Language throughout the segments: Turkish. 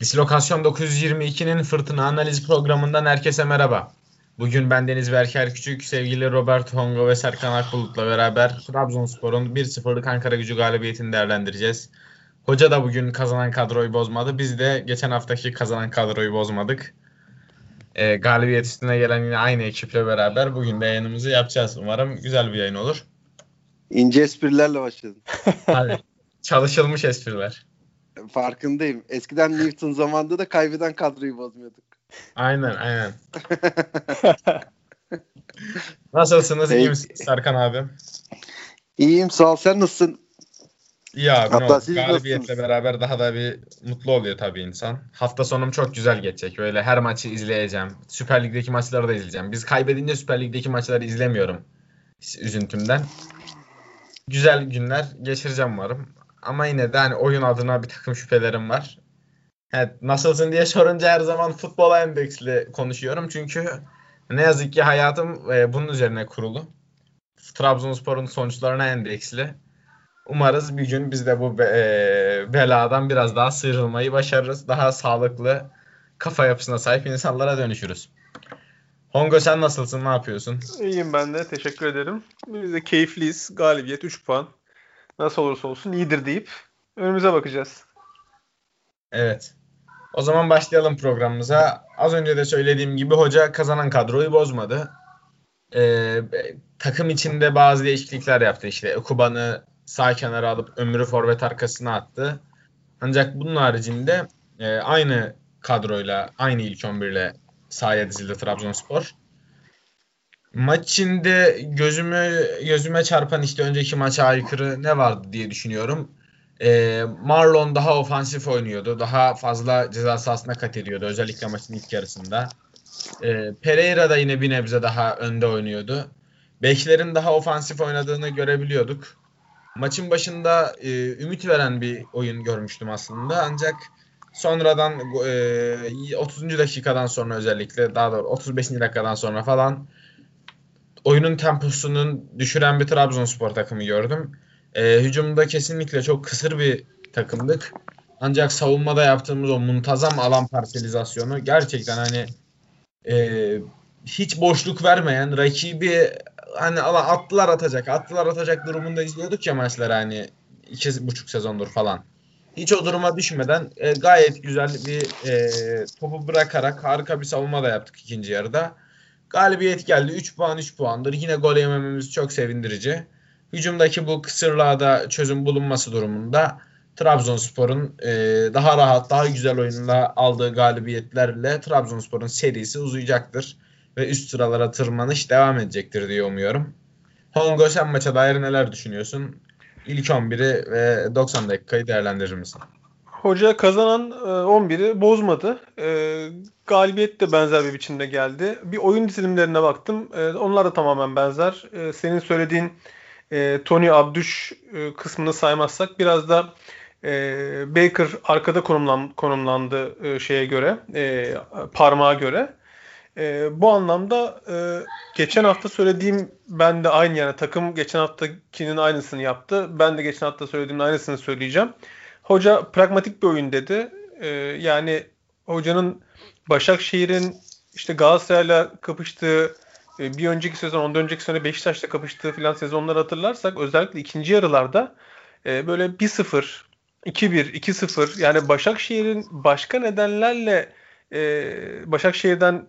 Dislokasyon 922'nin fırtına analiz programından herkese merhaba. Bugün ben Deniz Berker Küçük, sevgili Robert Hongo ve Serkan Akbulut'la beraber Trabzonspor'un 1-0'lık Ankara gücü galibiyetini değerlendireceğiz. Hoca da bugün kazanan kadroyu bozmadı. Biz de geçen haftaki kazanan kadroyu bozmadık. E, galibiyet üstüne gelen yine aynı ekiple beraber bugün de yayınımızı yapacağız. Umarım güzel bir yayın olur. İnce esprilerle başladın. Hadi. Çalışılmış espriler. Farkındayım. Eskiden Newton zamanında da kaybeden kadroyu bozmuyorduk. Aynen aynen. Nasılsınız? İyi misiniz Serkan abi? İyiyim sağ ol. Sen nasılsın? İyi abi. Hatta ne siz Galibiyetle nasılsınız? beraber daha da bir mutlu oluyor tabii insan. Hafta sonum çok güzel geçecek. Böyle her maçı izleyeceğim. Süper Lig'deki maçları da izleyeceğim. Biz kaybedince Süper Lig'deki maçları izlemiyorum. Üzüntümden. Güzel günler geçireceğim umarım. Ama yine de hani oyun adına bir takım şüphelerim var. Evet, nasılsın diye sorunca her zaman futbola endeksli konuşuyorum. Çünkü ne yazık ki hayatım e, bunun üzerine kurulu. Trabzonspor'un sonuçlarına endeksli. Umarız bir gün biz de bu be- e, beladan biraz daha sıyrılmayı başarırız. Daha sağlıklı kafa yapısına sahip insanlara dönüşürüz. Hongo sen nasılsın? Ne yapıyorsun? İyiyim ben de. Teşekkür ederim. Biz de keyifliyiz. Galibiyet 3 puan. Nasıl olursa olsun iyidir deyip önümüze bakacağız. Evet. O zaman başlayalım programımıza. Az önce de söylediğim gibi hoca kazanan kadroyu bozmadı. Ee, takım içinde bazı değişiklikler yaptı. İşte Ekuban'ı sağ kenara alıp Ömür'ü forvet arkasına attı. Ancak bunun haricinde e, aynı kadroyla, aynı ilk 11 ile sahaya dizildi Trabzonspor. Maç içinde gözümü gözüme çarpan işte önceki maça aykırı ne vardı diye düşünüyorum. Ee, Marlon daha ofansif oynuyordu. Daha fazla ceza sahasına kat ediyordu. Özellikle maçın ilk yarısında. Ee, Pereira da yine bir nebze daha önde oynuyordu. Beklerin daha ofansif oynadığını görebiliyorduk. Maçın başında e, ümit veren bir oyun görmüştüm aslında. Ancak sonradan e, 30. dakikadan sonra özellikle daha doğru 35. dakikadan sonra falan oyunun temposunun düşüren bir Trabzonspor takımı gördüm. E, hücumda kesinlikle çok kısır bir takımdık. Ancak savunmada yaptığımız o muntazam alan parselizasyonu gerçekten hani e, hiç boşluk vermeyen rakibi hani attılar atacak attılar atacak durumunda izliyorduk ya maçları hani iki buçuk sezondur falan. Hiç o duruma düşmeden e, gayet güzel bir e, topu bırakarak harika bir savunma da yaptık ikinci yarıda. Galibiyet geldi. 3 puan 3 puandır. Yine gol yemememiz çok sevindirici. Hücumdaki bu kısırlığa da çözüm bulunması durumunda Trabzonspor'un e, daha rahat, daha güzel oyunla aldığı galibiyetlerle Trabzonspor'un serisi uzayacaktır. Ve üst sıralara tırmanış devam edecektir diye umuyorum. Hongo sen maça dair neler düşünüyorsun? İlk 11'i ve 90 dakikayı değerlendirir misin? Hoca kazanan e, 11'i bozmadı. E, galibiyet de benzer bir biçimde geldi. Bir oyun dizilimlerine baktım. E, onlar da tamamen benzer. E, senin söylediğin e, Tony Abdüş e, kısmını saymazsak biraz da e, Baker arkada konumlan, konumlandı e, şeye göre, e, parmağa göre. E, bu anlamda e, geçen hafta söylediğim ben de aynı yani takım geçen haftakinin aynısını yaptı. Ben de geçen hafta söylediğimin aynısını söyleyeceğim. Hoca pragmatik bir oyun dedi. E, yani hocanın Başakşehir'in işte Galatasaray'la kapıştığı e, bir önceki sezon, ondan önceki sene Beşiktaş'la kapıştığı filan sezonları hatırlarsak özellikle ikinci yarılarda e, böyle 1-0, 2-1, 2-0 yani Başakşehir'in başka nedenlerle e, Başakşehir'den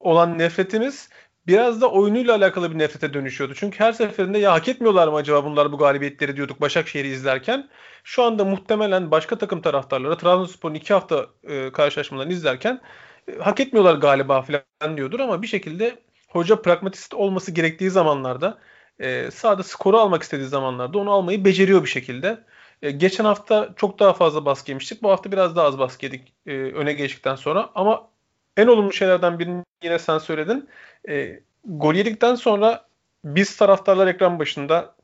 olan nefretimiz biraz da oyunuyla alakalı bir nefrete dönüşüyordu. Çünkü her seferinde ya hak etmiyorlar mı acaba bunlar bu galibiyetleri diyorduk Başakşehir'i izlerken. Şu anda muhtemelen başka takım taraftarları Trabzonspor'un iki hafta e, karşılaşmalarını izlerken e, hak etmiyorlar galiba falan diyordur ama bir şekilde hoca pragmatist olması gerektiği zamanlarda e, sahada skoru almak istediği zamanlarda onu almayı beceriyor bir şekilde. E, geçen hafta çok daha fazla baskı yemiştik. Bu hafta biraz daha az baskı yedik e, öne geçtikten sonra ama en olumlu şeylerden birini yine sen söyledin. E, gol yedikten sonra biz taraftarlar ekran başında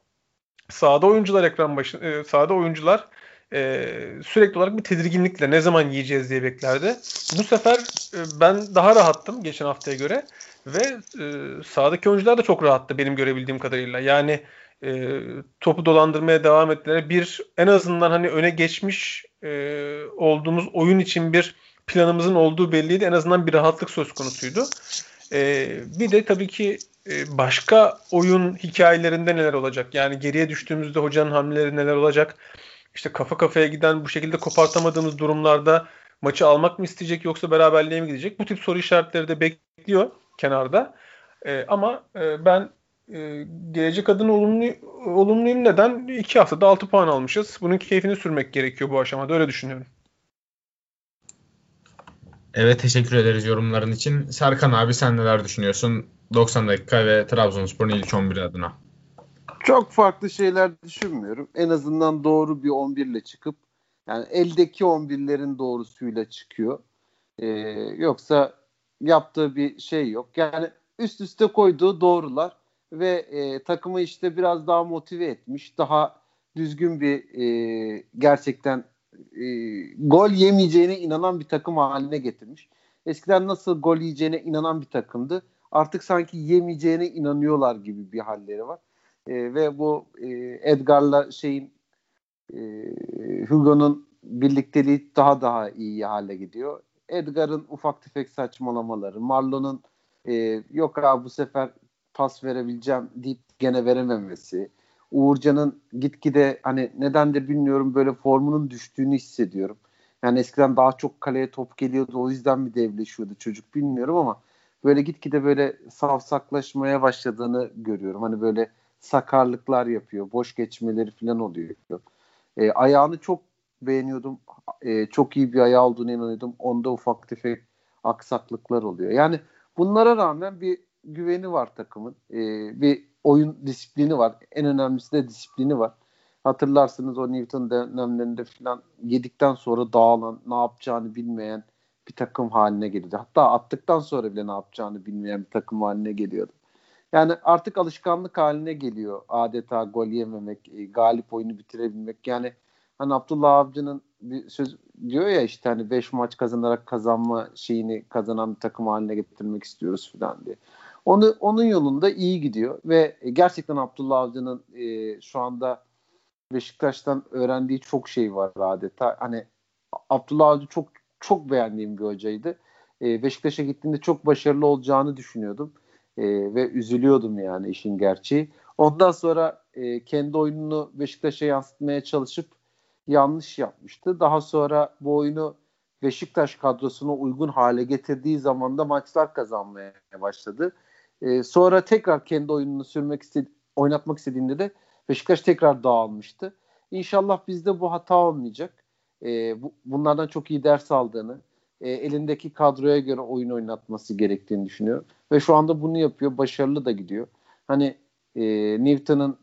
sahada oyuncular ekran başında e, sahada oyuncular e, sürekli olarak bir tedirginlikle ne zaman yiyeceğiz diye beklerdi. Bu sefer e, ben daha rahattım geçen haftaya göre ve e, sahadaki oyuncular da çok rahattı benim görebildiğim kadarıyla. Yani e, topu dolandırmaya devam ettiler. Bir en azından hani öne geçmiş e, olduğumuz oyun için bir planımızın olduğu belliydi. En azından bir rahatlık söz konusuydu. E, bir de tabii ki e, başka oyun hikayelerinde neler olacak? Yani geriye düştüğümüzde hocanın hamleleri neler olacak? İşte kafa kafaya giden bu şekilde kopartamadığımız durumlarda maçı almak mı isteyecek yoksa beraberliğe mi gidecek? Bu tip soru işaretleri de bekliyor kenarda. E, ama e, ben e, gelecek adına olumlu, olumluyum. Neden? İki haftada 6 puan almışız. Bunun keyfini sürmek gerekiyor bu aşamada. Öyle düşünüyorum. Evet teşekkür ederiz yorumların için. Serkan abi sen neler düşünüyorsun? 90 dakika ve Trabzonspor'un ilk 11 adına. Çok farklı şeyler düşünmüyorum. En azından doğru bir 11 ile çıkıp yani eldeki 11'lerin doğrusuyla çıkıyor. Ee, yoksa yaptığı bir şey yok. Yani üst üste koyduğu doğrular ve e, takımı işte biraz daha motive etmiş. Daha düzgün bir e, gerçekten e, gol yemeyeceğine inanan bir takım haline getirmiş. Eskiden nasıl gol yiyeceğine inanan bir takımdı. Artık sanki yemeyeceğine inanıyorlar gibi bir halleri var. E, ve bu e, Edgar'la şeyin e, Hugo'nun birlikteliği daha daha iyi hale gidiyor. Edgar'ın ufak tefek saçmalamaları, Marlon'un e, yok abi bu sefer pas verebileceğim deyip gene verememesi. Uğurcan'ın gitgide hani nedendir bilmiyorum böyle formunun düştüğünü hissediyorum. Yani eskiden daha çok kaleye top geliyordu o yüzden mi devleşiyordu çocuk bilmiyorum ama böyle gitgide böyle savsaklaşmaya başladığını görüyorum. Hani böyle sakarlıklar yapıyor, boş geçmeleri falan oluyor. E, ayağını çok beğeniyordum. E, çok iyi bir ayağı olduğunu inanıyordum. Onda ufak tefek aksaklıklar oluyor. Yani bunlara rağmen bir güveni var takımın. E, bir oyun disiplini var. En önemlisi de disiplini var. Hatırlarsınız o Newton dönemlerinde falan yedikten sonra dağılan, ne yapacağını bilmeyen bir takım haline geliyordu. Hatta attıktan sonra bile ne yapacağını bilmeyen bir takım haline geliyordu. Yani artık alışkanlık haline geliyor adeta gol yememek, e, galip oyunu bitirebilmek. Yani hani Abdullah Avcı'nın bir söz diyor ya işte hani 5 maç kazanarak kazanma şeyini kazanan bir takım haline getirmek istiyoruz falan diye. Onu onun yolunda iyi gidiyor ve gerçekten Abdullah Avcı'nın e, şu anda Beşiktaş'tan öğrendiği çok şey var adeta. Hani Abdullah Avcı çok çok beğendiğim bir hocaydı. E, Beşiktaş'a gittiğinde çok başarılı olacağını düşünüyordum. E, ve üzülüyordum yani işin gerçeği. Ondan sonra e, kendi oyununu Beşiktaş'a yansıtmaya çalışıp yanlış yapmıştı. Daha sonra bu oyunu Beşiktaş kadrosuna uygun hale getirdiği zaman da maçlar kazanmaya başladı. E, sonra tekrar kendi oyununu sürmek istedi, oynatmak istediğinde de Beşiktaş tekrar dağılmıştı. İnşallah bizde bu hata olmayacak. E, bu, bunlardan çok iyi ders aldığını, e, elindeki kadroya göre oyun oynatması gerektiğini düşünüyor. Ve şu anda bunu yapıyor. Başarılı da gidiyor. Hani e, Newton'ın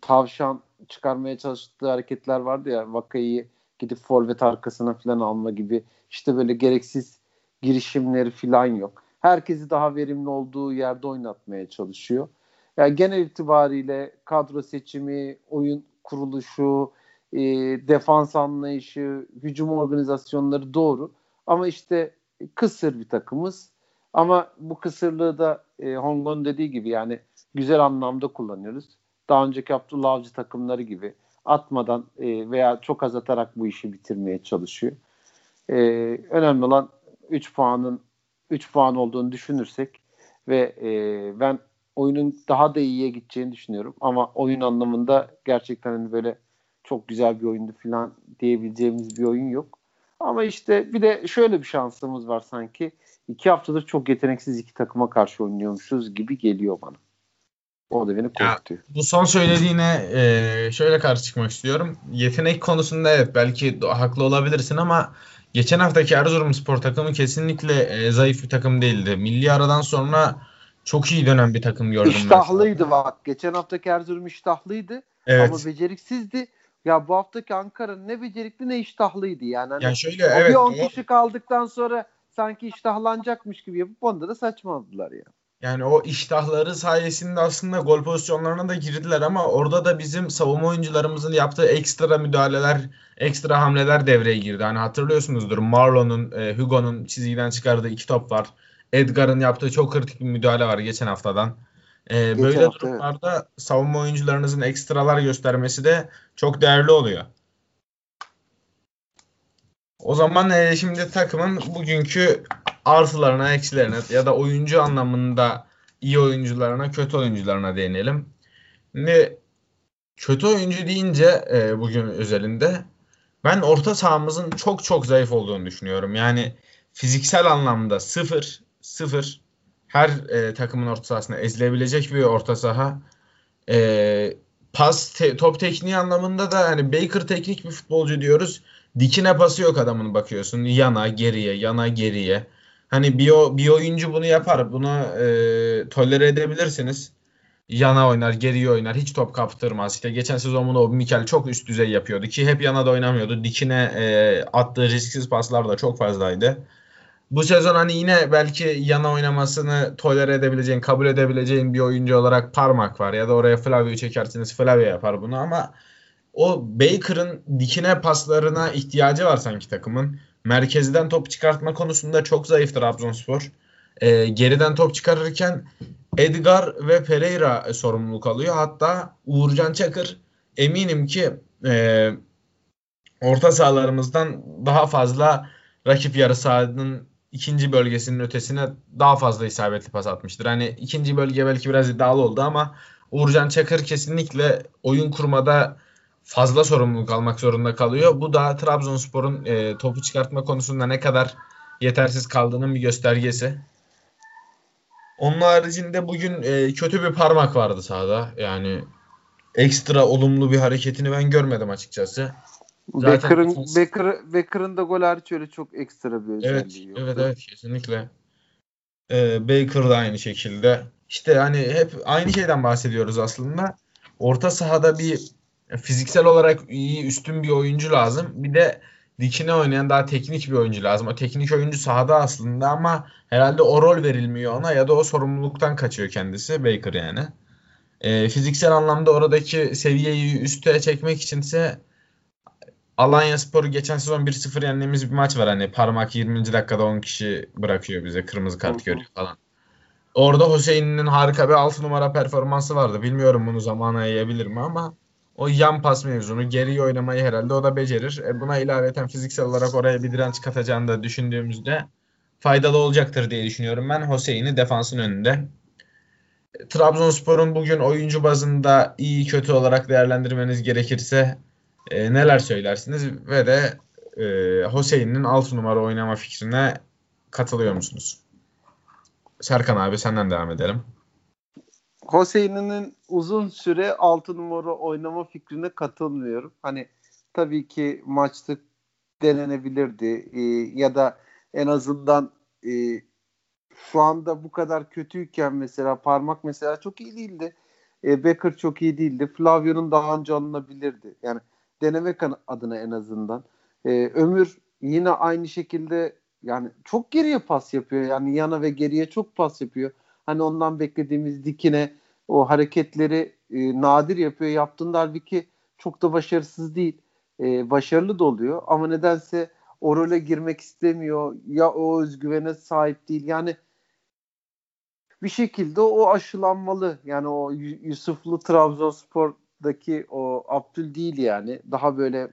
tavşan çıkarmaya çalıştığı hareketler vardı ya Vakayı gidip forvet arkasına falan alma gibi işte böyle gereksiz girişimleri falan yok herkesi daha verimli olduğu yerde oynatmaya çalışıyor. Yani genel itibariyle kadro seçimi, oyun kuruluşu, e, defans anlayışı, hücum organizasyonları doğru. Ama işte kısır bir takımız. Ama bu kısırlığı da e, Hongon dediği gibi yani güzel anlamda kullanıyoruz. Daha önceki Abdullah Avcı takımları gibi atmadan e, veya çok az atarak bu işi bitirmeye çalışıyor. E, önemli olan 3 puanın 3 puan olduğunu düşünürsek ve e, ben oyunun daha da iyiye gideceğini düşünüyorum. Ama oyun anlamında gerçekten hani böyle çok güzel bir oyundu falan diyebileceğimiz bir oyun yok. Ama işte bir de şöyle bir şansımız var sanki. İki haftadır çok yeteneksiz iki takıma karşı oynuyormuşuz gibi geliyor bana. O da beni korkutuyor. Ya, bu son söylediğine e, şöyle karşı çıkmak istiyorum. Yetenek konusunda evet belki haklı olabilirsin ama geçen haftaki Erzurumspor takımı kesinlikle e, zayıf bir takım değildi. Milli aradan sonra çok iyi dönen bir takım gördüm. İştahlıydı ben. bak. Geçen haftaki Erzurum iştahlıydı evet. ama beceriksizdi. Ya bu haftaki Ankara ne becerikli ne iştahlıydı yani. Hani yani şöyle evet. Bir 10 kişi kaldıktan sonra sanki iştahlanacakmış gibi yapıp onda da saçmaladılar ya. Yani o iştahları sayesinde aslında gol pozisyonlarına da girdiler ama orada da bizim savunma oyuncularımızın yaptığı ekstra müdahaleler, ekstra hamleler devreye girdi. Hani hatırlıyorsunuzdur Marlon'un, e, Hugo'nun çizgiden çıkardığı iki top var. Edgar'ın yaptığı çok kritik bir müdahale var geçen haftadan. Ee, böyle hafta, durumlarda evet. savunma oyuncularınızın ekstralar göstermesi de çok değerli oluyor. O zaman e, şimdi takımın bugünkü artılarına, eksilerine ya da oyuncu anlamında iyi oyuncularına, kötü oyuncularına değinelim. Şimdi kötü oyuncu deyince e, bugün özelinde ben orta sahamızın çok çok zayıf olduğunu düşünüyorum. Yani fiziksel anlamda sıfır, sıfır her e, takımın orta sahasında ezilebilecek bir orta saha. E, pas, te, top tekniği anlamında da hani Baker teknik bir futbolcu diyoruz. Dikine pası yok adamın bakıyorsun. Yana, geriye, yana, geriye. Hani bir, bir oyuncu bunu yapar. Bunu e, tolere edebilirsiniz. Yana oynar, geriye oynar. Hiç top kaptırmaz. İşte geçen sezon bunu Mikel çok üst düzey yapıyordu ki hep yana da oynamıyordu. Dikine e, attığı risksiz paslar da çok fazlaydı. Bu sezon hani yine belki yana oynamasını tolere edebileceğin, kabul edebileceğin bir oyuncu olarak parmak var. Ya da oraya Flavio'yu çekersiniz Flavio yapar bunu ama o Baker'ın dikine paslarına ihtiyacı var sanki takımın. Merkezden top çıkartma konusunda çok zayıf Trabzonspor. E, geriden top çıkarırken Edgar ve Pereira sorumluluk alıyor. Hatta Uğurcan Çakır eminim ki e, orta sahalarımızdan daha fazla rakip yarı sahanın ikinci bölgesinin ötesine daha fazla isabetli pas atmıştır. Hani ikinci bölge belki biraz iddialı oldu ama Uğurcan Çakır kesinlikle oyun kurmada fazla sorumluluk almak zorunda kalıyor. Bu da Trabzonspor'un e, topu çıkartma konusunda ne kadar yetersiz kaldığının bir göstergesi. Onun haricinde bugün e, kötü bir parmak vardı sahada. Yani ekstra olumlu bir hareketini ben görmedim açıkçası. Becker'ın Becker, Becker'ın da gol hariç öyle çok ekstra bir özelliği evet, yok. Evet evet kesinlikle. Ee, Baker da aynı şekilde. İşte hani hep aynı şeyden bahsediyoruz aslında. Orta sahada bir fiziksel olarak iyi üstün bir oyuncu lazım. Bir de dikine oynayan daha teknik bir oyuncu lazım. O teknik oyuncu sahada aslında ama herhalde o rol verilmiyor ona ya da o sorumluluktan kaçıyor kendisi Baker yani. E, fiziksel anlamda oradaki seviyeyi üste çekmek içinse Alanya Sporu geçen sezon 1-0 yendiğimiz bir maç var. Hani parmak 20. dakikada 10 kişi bırakıyor bize. Kırmızı kart görüyor falan. Orada Hüseyin'in harika bir 6 numara performansı vardı. Bilmiyorum bunu zamana yayabilir mi ama o yan pas mevzunu, geri oynamayı herhalde o da becerir. E buna ilaveten fiziksel olarak oraya bir direnç katacağını da düşündüğümüzde faydalı olacaktır diye düşünüyorum ben Hüseyin'i defansın önünde. E, Trabzonspor'un bugün oyuncu bazında iyi kötü olarak değerlendirmeniz gerekirse e, neler söylersiniz ve de e, Hüseyin'in 6 numara oynama fikrine katılıyor musunuz? Serkan abi senden devam edelim. Hüseyin'in uzun süre 6 numara oynama fikrine katılmıyorum. Hani tabii ki maçta denenebilirdi e, ya da en azından e, şu anda bu kadar kötüyken mesela parmak mesela çok iyi değildi. E, Becker çok iyi değildi. Flavio'nun daha önce alınabilirdi. Yani denemek adına en azından. E, Ömür yine aynı şekilde yani çok geriye pas yapıyor. Yani yana ve geriye çok pas yapıyor. Hani ondan beklediğimiz dikine o hareketleri e, nadir yapıyor. Yaptığında halbuki çok da başarısız değil. E, başarılı da oluyor ama nedense o role girmek istemiyor. Ya o özgüvene sahip değil. Yani bir şekilde o aşılanmalı. Yani o Yusuflu Trabzonspor'daki o Abdül değil yani. Daha böyle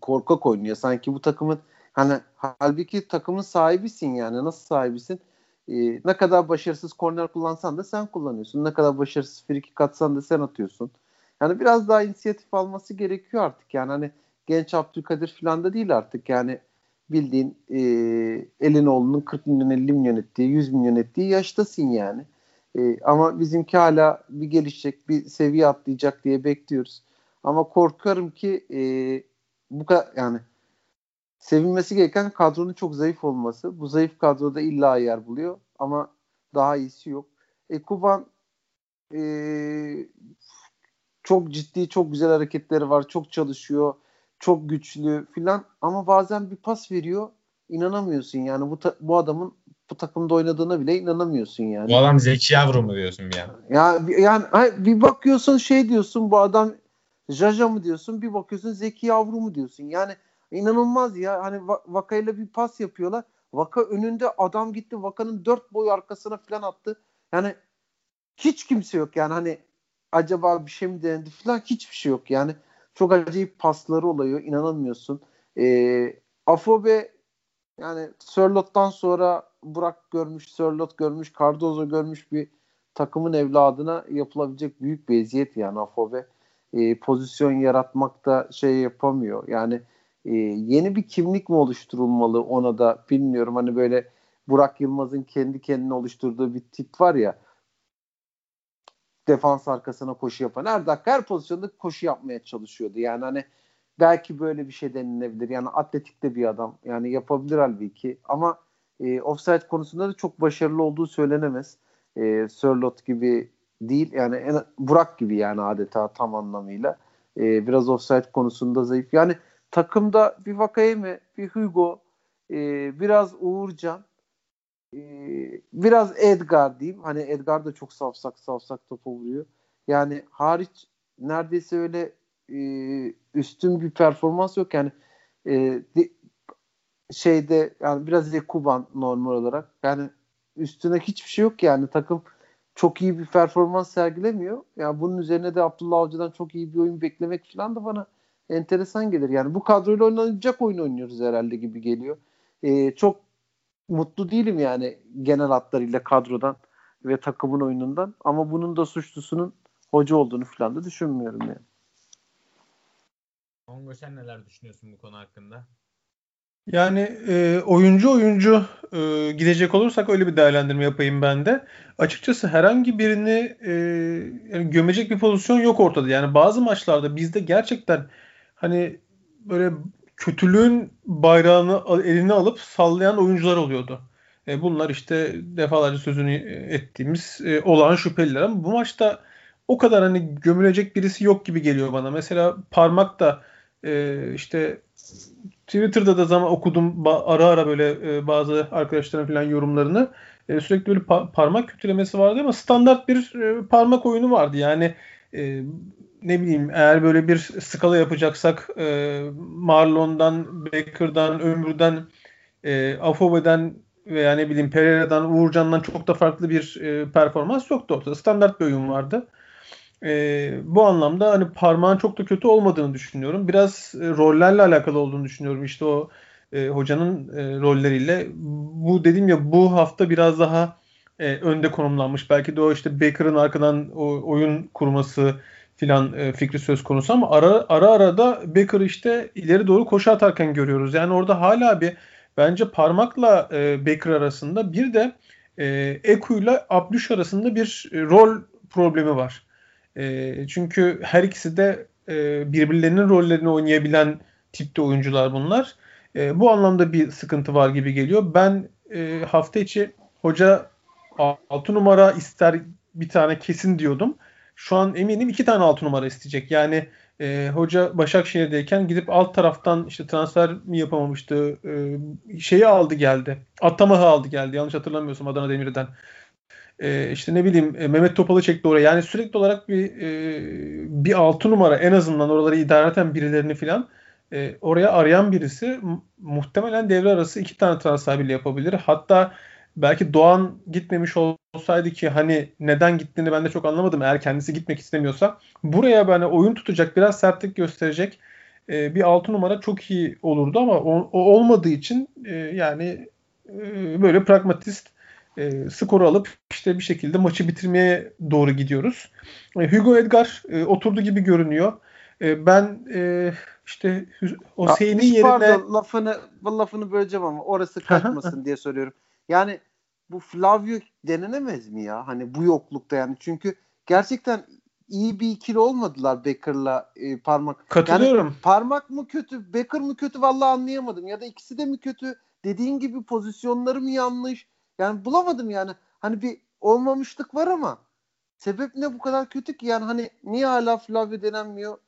korkak oynuyor. Sanki bu takımın hani halbuki takımın sahibisin yani. Nasıl sahibisin? Ee, ne kadar başarısız korner kullansan da sen kullanıyorsun. Ne kadar başarısız friki katsan da sen atıyorsun. Yani biraz daha inisiyatif alması gerekiyor artık. Yani hani genç Abdülkadir falan da değil artık. Yani bildiğin e, Elinoğlu'nun 40 milyon 50 milyon ettiği 100 milyon ettiği yaştasın yani. E, ama bizimki hala bir gelişecek bir seviye atlayacak diye bekliyoruz. Ama korkarım ki e, bu kadar yani sevilmesi gereken kadronun çok zayıf olması. Bu zayıf kadroda illa yer buluyor ama daha iyisi yok. E, Kuban e, çok ciddi, çok güzel hareketleri var. Çok çalışıyor. Çok güçlü filan ama bazen bir pas veriyor. inanamıyorsun yani bu ta- bu adamın bu takımda oynadığına bile inanamıyorsun yani. Bu adam Zeki Yavru mu diyorsun bir yani? Ya yani bir bakıyorsun şey diyorsun bu adam Jaja mı diyorsun bir bakıyorsun Zeki Yavru mu diyorsun. Yani İnanılmaz ya. Hani Vaka'yla bir pas yapıyorlar. Vaka önünde adam gitti. Vaka'nın dört boy arkasına falan attı. Yani hiç kimse yok yani hani acaba bir şey mi denendi falan hiçbir şey yok yani çok acayip pasları oluyor inanamıyorsun. E, Afobe yani Sörlot'tan sonra Burak görmüş, Sörlot görmüş, Cardozo görmüş bir takımın evladına yapılabilecek büyük bir eziyet yani Afobe. E, pozisyon yaratmakta şey yapamıyor. Yani e, yeni bir kimlik mi oluşturulmalı ona da bilmiyorum. Hani böyle Burak Yılmaz'ın kendi kendine oluşturduğu bir tip var ya defans arkasına koşu yapan her dakika her pozisyonda koşu yapmaya çalışıyordu. Yani hani belki böyle bir şey denilebilir. Yani atletikte bir adam. Yani yapabilir halbuki ama e, offside konusunda da çok başarılı olduğu söylenemez. E, Sörlot gibi değil yani en, Burak gibi yani adeta tam anlamıyla. E, biraz offside konusunda zayıf. Yani takımda bir Vakayeme, bir Hugo, e, biraz Uğurcan, e, biraz Edgar diyeyim. Hani Edgar da çok savsak savsak topu vuruyor. Yani hariç neredeyse öyle e, üstün bir performans yok. Yani e, şeyde yani biraz Kuban normal olarak. Yani üstüne hiçbir şey yok yani takım çok iyi bir performans sergilemiyor. Yani bunun üzerine de Abdullah Avcı'dan çok iyi bir oyun beklemek falan da bana enteresan gelir. Yani bu kadroyla oynanacak oyun oynuyoruz herhalde gibi geliyor. Ee, çok mutlu değilim yani genel hatlarıyla kadrodan ve takımın oyunundan. Ama bunun da suçlusunun hoca olduğunu falan da düşünmüyorum yani. Ongo sen neler düşünüyorsun bu konu hakkında? Yani e, oyuncu oyuncu e, gidecek olursak öyle bir değerlendirme yapayım ben de. Açıkçası herhangi birini e, yani gömecek bir pozisyon yok ortada. Yani bazı maçlarda bizde gerçekten hani böyle kötülüğün bayrağını eline alıp sallayan oyuncular oluyordu. E, bunlar işte defalarca sözünü ettiğimiz e, olağan şüpheliler ama bu maçta o kadar hani gömülecek birisi yok gibi geliyor bana. Mesela parmak da e, işte Twitter'da da zaman okudum ara ara böyle e, bazı arkadaşların falan yorumlarını. E, sürekli böyle pa- parmak kötülemesi vardı ama standart bir e, parmak oyunu vardı. Yani e, ne bileyim eğer böyle bir skala yapacaksak e, Marlon'dan, Baker'dan, Ömür'den, e, Afobe'den veya ne bileyim Pereira'dan, Uğurcan'dan çok da farklı bir e, performans yoktu ortada. Standart bir oyun vardı. E, bu anlamda hani parmağın çok da kötü olmadığını düşünüyorum. Biraz e, rollerle alakalı olduğunu düşünüyorum. İşte o e, hocanın e, rolleriyle. Bu dediğim ya bu hafta biraz daha e, önde konumlanmış. Belki de o işte Baker'ın arkadan o oyun kurması filan e, fikri söz konusu ama ara ara ara da Baker'ı işte ileri doğru koşu atarken görüyoruz. Yani orada hala bir bence parmakla e, arasında bir de e, Eku ile arasında bir e, rol problemi var. E, çünkü her ikisi de birbirlerinin rollerini oynayabilen tipte oyuncular bunlar. Bu anlamda bir sıkıntı var gibi geliyor. Ben hafta içi hoca 6 numara ister bir tane kesin diyordum. Şu an eminim iki tane 6 numara isteyecek. Yani e, hoca Başakşehir'deyken gidip alt taraftan işte transfer mi yapamamıştı. E, şeyi aldı geldi. Atamah'ı aldı geldi. Yanlış hatırlamıyorsam Adana Demir'den. E, işte ne bileyim e, Mehmet Topal'ı çekti oraya. Yani sürekli olarak bir e, bir 6 numara en azından oraları idare eden birilerini filan e, oraya arayan birisi muhtemelen devre arası iki tane transfer bile yapabilir. Hatta belki Doğan gitmemiş olsaydı ki hani neden gittiğini ben de çok anlamadım. Eğer kendisi gitmek istemiyorsa buraya böyle oyun tutacak biraz sertlik gösterecek e, bir 6 numara çok iyi olurdu ama o, o olmadığı için e, yani e, böyle pragmatist e, skoru alıp işte bir şekilde maçı bitirmeye doğru gidiyoruz. E, Hugo Edgar e, oturdu gibi görünüyor. E, ben e, işte Hüseyin'in yerine... Pardon lafını, lafını böleceğim ama orası kaçmasın diye soruyorum. Yani bu Flavio denenemez mi ya? Hani bu yoklukta yani. Çünkü gerçekten iyi bir ikili olmadılar Becker'la e, parmak. Katılıyorum. Yani parmak mı kötü, Becker mı kötü vallahi anlayamadım. Ya da ikisi de mi kötü? Dediğin gibi pozisyonları mı yanlış? Yani bulamadım yani. Hani bir olmamışlık var ama sebep ne bu kadar kötü ki? Yani hani niye hala Flavio denenmiyor?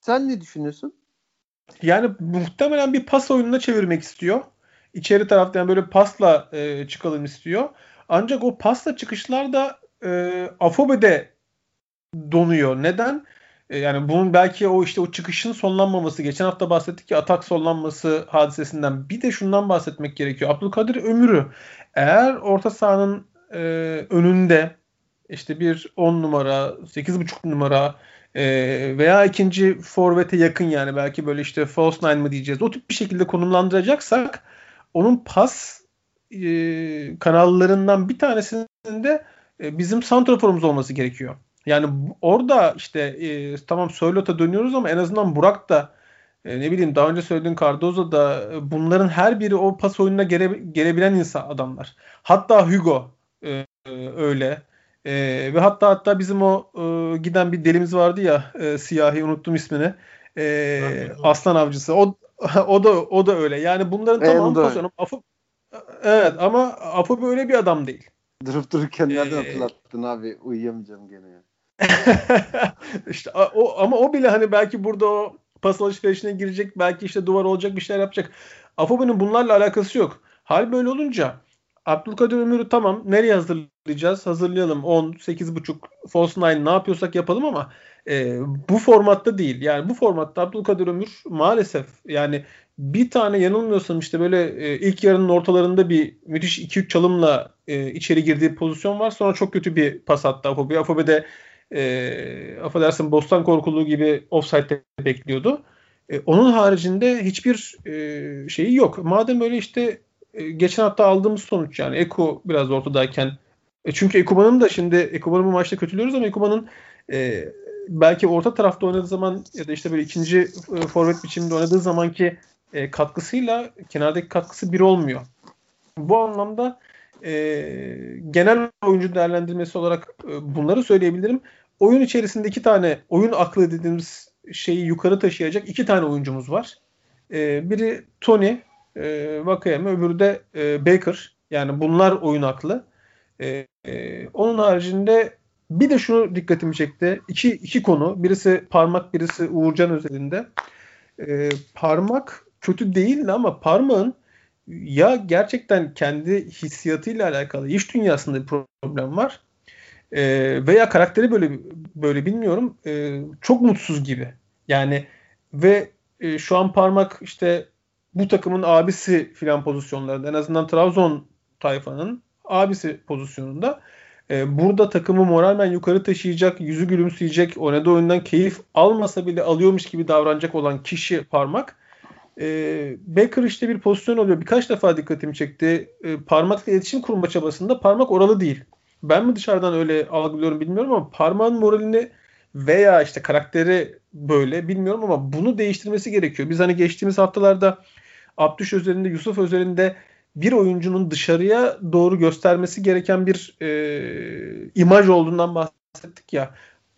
Sen ne düşünüyorsun? Yani muhtemelen bir pas oyununa çevirmek istiyor içeri taraftan böyle pasla e, çıkalım istiyor. Ancak o pasla çıkışlar da e, Afobe'de donuyor. Neden? E, yani bunun belki o işte o çıkışın sonlanmaması. Geçen hafta bahsettik ki atak sonlanması hadisesinden. Bir de şundan bahsetmek gerekiyor. Abdülkadir Ömür'ü eğer orta sahanın e, önünde işte bir 10 numara, 8.5 numara e, veya ikinci forvete yakın yani belki böyle işte false nine mı diyeceğiz. O tip bir şekilde konumlandıracaksak onun pas e, kanallarından bir tanesinde e, bizim santraforumuz olması gerekiyor. Yani orada işte e, tamam Soylot'a dönüyoruz ama en azından Burak da e, ne bileyim daha önce söylediğin Cardozo da e, bunların her biri o pas oyununa gele, gelebilen insan adamlar. Hatta Hugo e, öyle. E, ve hatta hatta bizim o e, giden bir delimiz vardı ya e, siyahi unuttum ismini. E, aslan avcısı. O o da o da öyle. Yani bunların tamamı oyunu. Afı, evet ama Afı böyle bir adam değil. Durup dururken nereden ee, hatırlattın abi? Uyuyamayacağım gene ya. işte o ama o bile hani belki burada o pas alışverişine girecek, belki işte duvar olacak bir şeyler yapacak. Afobe'nin bunlarla alakası yok. Hal böyle olunca Abdülkadir Ömür'ü tamam nereye hazırlayacağız? Hazırlayalım 10, 8.5, false 9 ne yapıyorsak yapalım ama e, bu formatta değil. Yani bu formatta Abdülkadir Ömür maalesef yani bir tane yanılmıyorsam işte böyle e, ilk yarının ortalarında bir müthiş 2-3 çalımla e, içeri girdiği pozisyon var. Sonra çok kötü bir pas attı Afobe. Afobe de e, affedersin Bostan korkuluğu gibi offside'de bekliyordu. E, onun haricinde hiçbir e, şeyi yok. Madem öyle işte e, geçen hafta aldığımız sonuç yani Eko biraz ortadayken e, çünkü Ekuba'nın da şimdi Ekuba'nın bu maçta kötülüyoruz ama Ekuba'nın e, belki orta tarafta oynadığı zaman ya da işte böyle ikinci e, forvet biçiminde oynadığı zamanki e, katkısıyla kenardaki katkısı bir olmuyor. Bu anlamda e, genel oyuncu değerlendirmesi olarak e, bunları söyleyebilirim. Oyun içerisinde iki tane oyun aklı dediğimiz şeyi yukarı taşıyacak iki tane oyuncumuz var. E, biri Tony e, Vakayeme, öbürü de e, Baker. Yani bunlar oyun aklı. E, e, onun haricinde bir de şunu dikkatimi çekti. İki, iki konu. Birisi parmak, birisi Uğurcan özelinde. E, parmak kötü değildi ama parmağın ya gerçekten kendi hissiyatıyla alakalı iş dünyasında bir problem var e, veya karakteri böyle böyle bilmiyorum e, çok mutsuz gibi yani ve e, şu an parmak işte bu takımın abisi filan pozisyonlarında en azından Trabzon tayfanın abisi pozisyonunda e, burada takımı moralmen yukarı taşıyacak, yüzü gülümseyecek, oynadığı oyundan keyif almasa bile alıyormuş gibi davranacak olan kişi parmak. E, Baker işte bir pozisyon oluyor. Birkaç defa dikkatimi çekti. E, parmakla iletişim kurma çabasında parmak oralı değil. Ben mi dışarıdan öyle algılıyorum bilmiyorum ama parmağın moralini veya işte karakteri böyle bilmiyorum ama bunu değiştirmesi gerekiyor. Biz hani geçtiğimiz haftalarda Abdüş özelinde, Yusuf özelinde bir oyuncunun dışarıya doğru göstermesi gereken bir e, imaj olduğundan bahsettik ya.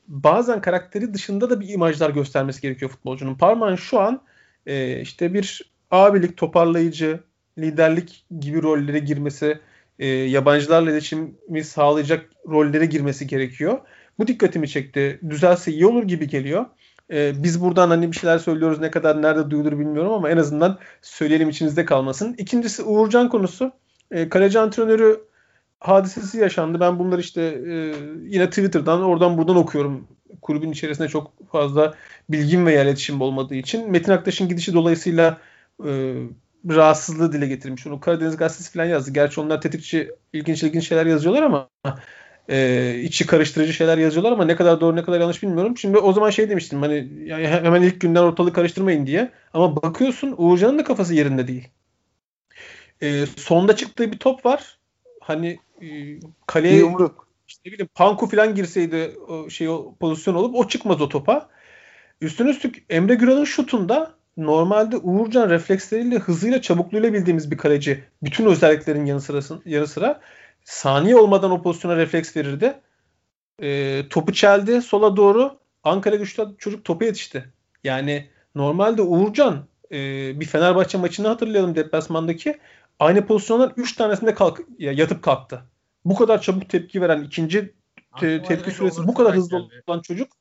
Bazen karakteri dışında da bir imajlar göstermesi gerekiyor futbolcunun. Parmağın şu an e, işte bir abilik, toparlayıcı, liderlik gibi rollere girmesi, e, yabancılarla iletişimi sağlayacak rollere girmesi gerekiyor. Bu dikkatimi çekti. Düzelse iyi olur gibi geliyor. E, biz buradan hani bir şeyler söylüyoruz ne kadar nerede duyulur bilmiyorum ama en azından söyleyelim içinizde kalmasın. İkincisi Uğurcan konusu. E, kaleci antrenörü hadisesi yaşandı. Ben bunları işte e, yine Twitter'dan oradan buradan okuyorum. Kulübün içerisinde çok fazla bilgim ve iletişim olmadığı için. Metin Aktaş'ın gidişi dolayısıyla e, rahatsızlığı dile getirmiş. Onu Karadeniz Gazetesi falan yazdı. Gerçi onlar tetikçi ilginç ilginç şeyler yazıyorlar ama e, içi karıştırıcı şeyler yazıyorlar ama ne kadar doğru ne kadar yanlış bilmiyorum. Şimdi o zaman şey demiştim hani yani hemen ilk günden ortalığı karıştırmayın diye. Ama bakıyorsun Uğurcan'ın da kafası yerinde değil. E, sonda çıktığı bir top var. Hani e, kaleye yumruk. İşte bileyim Panku falan girseydi o şey o pozisyon olup o çıkmaz o topa. Üstüne üstlük Emre Güral'ın şutunda normalde Uğurcan refleksleriyle, hızıyla, çabukluğuyla bildiğimiz bir kaleci. Bütün özelliklerin yanı, sırasın, yanı sıra saniye olmadan o pozisyona refleks verirdi. E, topu çeldi sola doğru. Ankara güçlü çocuk topa yetişti. Yani normalde Uğurcan e, bir Fenerbahçe maçını hatırlayalım deplasmandaki. Aynı pozisyondan 3 tanesinde kalk, ya, yatıp kalktı. Bu kadar çabuk tepki veren ikinci te, tepki süresi bu kadar hızlı olan çocuk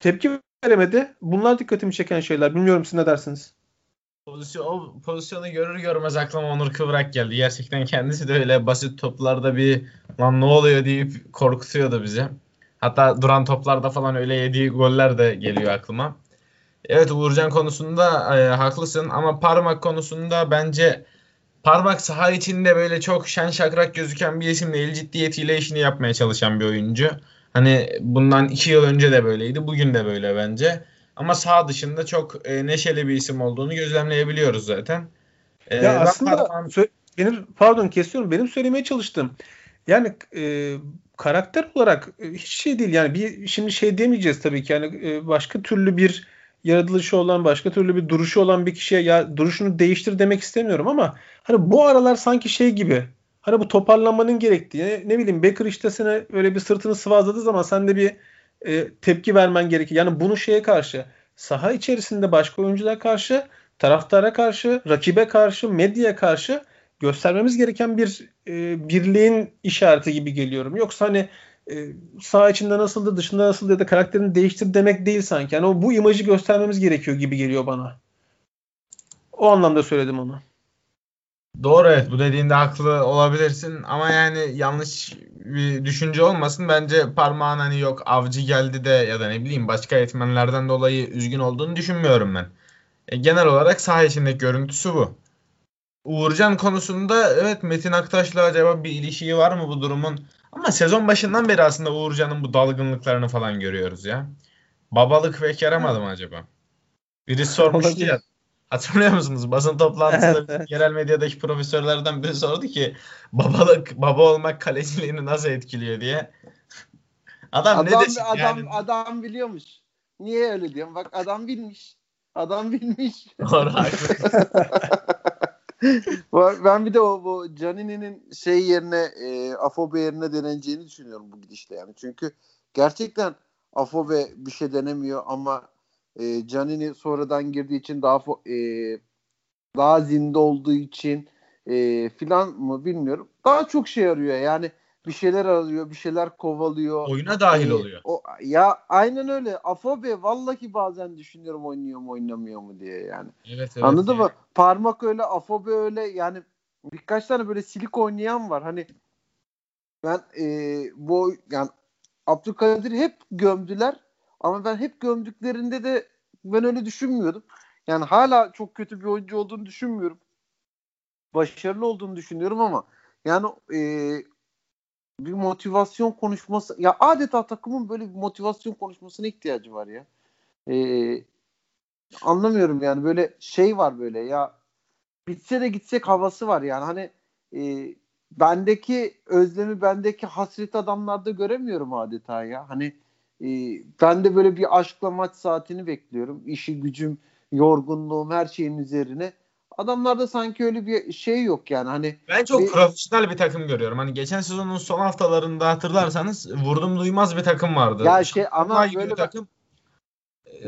tepki veremedi. Bunlar dikkatimi çeken şeyler. Bilmiyorum siz ne dersiniz? Pozisyon, o pozisyonu görür görmez aklıma Onur Kıvrak geldi. Gerçekten kendisi de öyle basit toplarda bir lan ne oluyor deyip korkutuyordu bizi. Hatta duran toplarda falan öyle yediği goller de geliyor aklıma. Evet Uğurcan konusunda e, haklısın ama parmak konusunda bence parmak saha içinde böyle çok şen şakrak gözüken bir isim değil. Ciddiyetiyle işini yapmaya çalışan bir oyuncu. Hani bundan iki yıl önce de böyleydi. Bugün de böyle bence. Ama sağ dışında çok e, neşeli bir isim olduğunu gözlemleyebiliyoruz zaten. E, ya aslında parmağım... benim pardon kesiyorum. Benim söylemeye çalıştım. Yani e, karakter olarak e, hiç şey değil. Yani bir şimdi şey demeyeceğiz tabii ki. Yani e, başka türlü bir yaratılışı olan, başka türlü bir duruşu olan bir kişiye ya duruşunu değiştir demek istemiyorum ama hani bu aralar sanki şey gibi. Hani bu toparlanmanın gerektiği. Ne bileyim Baker işte sene öyle bir sırtını sıvazladığı zaman sen de bir e, tepki vermen gerekir. Yani bunu şeye karşı saha içerisinde başka oyunculara karşı, taraftara karşı, rakibe karşı, medyaya karşı göstermemiz gereken bir e, birliğin işareti gibi geliyorum. Yoksa hani e, sağ içinde nasıldı, dışında nasıldı ya da karakterini değiştir demek değil sanki. Yani o, bu imajı göstermemiz gerekiyor gibi geliyor bana. O anlamda söyledim onu. Doğru evet bu dediğinde haklı olabilirsin ama yani yanlış bir düşünce olmasın. Bence parmağın hani yok avcı geldi de ya da ne bileyim başka etmenlerden dolayı üzgün olduğunu düşünmüyorum ben. E, genel olarak saha içindeki görüntüsü bu. Uğurcan konusunda evet Metin Aktaş'la acaba bir ilişiği var mı bu durumun? Ama sezon başından beri aslında Uğurcan'ın bu dalgınlıklarını falan görüyoruz ya. Babalık ve yaramadı mı acaba? Birisi sormuştu ya. Hatırlıyor musunuz? Basın toplantısında yerel medyadaki profesörlerden biri sordu ki babalık baba olmak kaleciliğini nasıl etkiliyor diye. Adam, adam ne desin adam, yani? Adam biliyormuş. Niye öyle diyorum? Bak adam bilmiş. Adam bilmiş. Doğru ben bir de o bu Canini'nin şey yerine e, Afobe yerine deneneceğini düşünüyorum bu gidişle yani. Çünkü gerçekten Afobe bir şey denemiyor ama e, Canini sonradan girdiği için daha e, daha zinde olduğu için e, filan mı bilmiyorum. Daha çok şey arıyor yani bir şeyler arıyor, bir şeyler kovalıyor. Oyuna dahil ee, oluyor. O, ya aynen öyle. Afobe vallahi bazen düşünüyorum oynuyor mu oynamıyor mu diye yani. Evet, evet, Anladın yani. mı? Parmak öyle, Afobe öyle yani birkaç tane böyle silik oynayan var. Hani ben e, bu yani Abdülkadir hep gömdüler ama ben hep gömdüklerinde de ben öyle düşünmüyordum. Yani hala çok kötü bir oyuncu olduğunu düşünmüyorum. Başarılı olduğunu düşünüyorum ama yani e, bir motivasyon konuşması ya adeta takımın böyle bir motivasyon konuşmasına ihtiyacı var ya. Ee, anlamıyorum yani böyle şey var böyle ya bitse de gitsek havası var yani hani e, bendeki özlemi bendeki hasret adamlarda göremiyorum adeta ya hani e, ben de böyle bir aşkla maç saatini bekliyorum işi gücüm yorgunluğum her şeyin üzerine adamlarda sanki öyle bir şey yok yani. Hani ben çok bir... profesyonel bir takım görüyorum. Hani geçen sezonun son haftalarında hatırlarsanız vurdum duymaz bir takım vardı. Ya şey ama böyle takım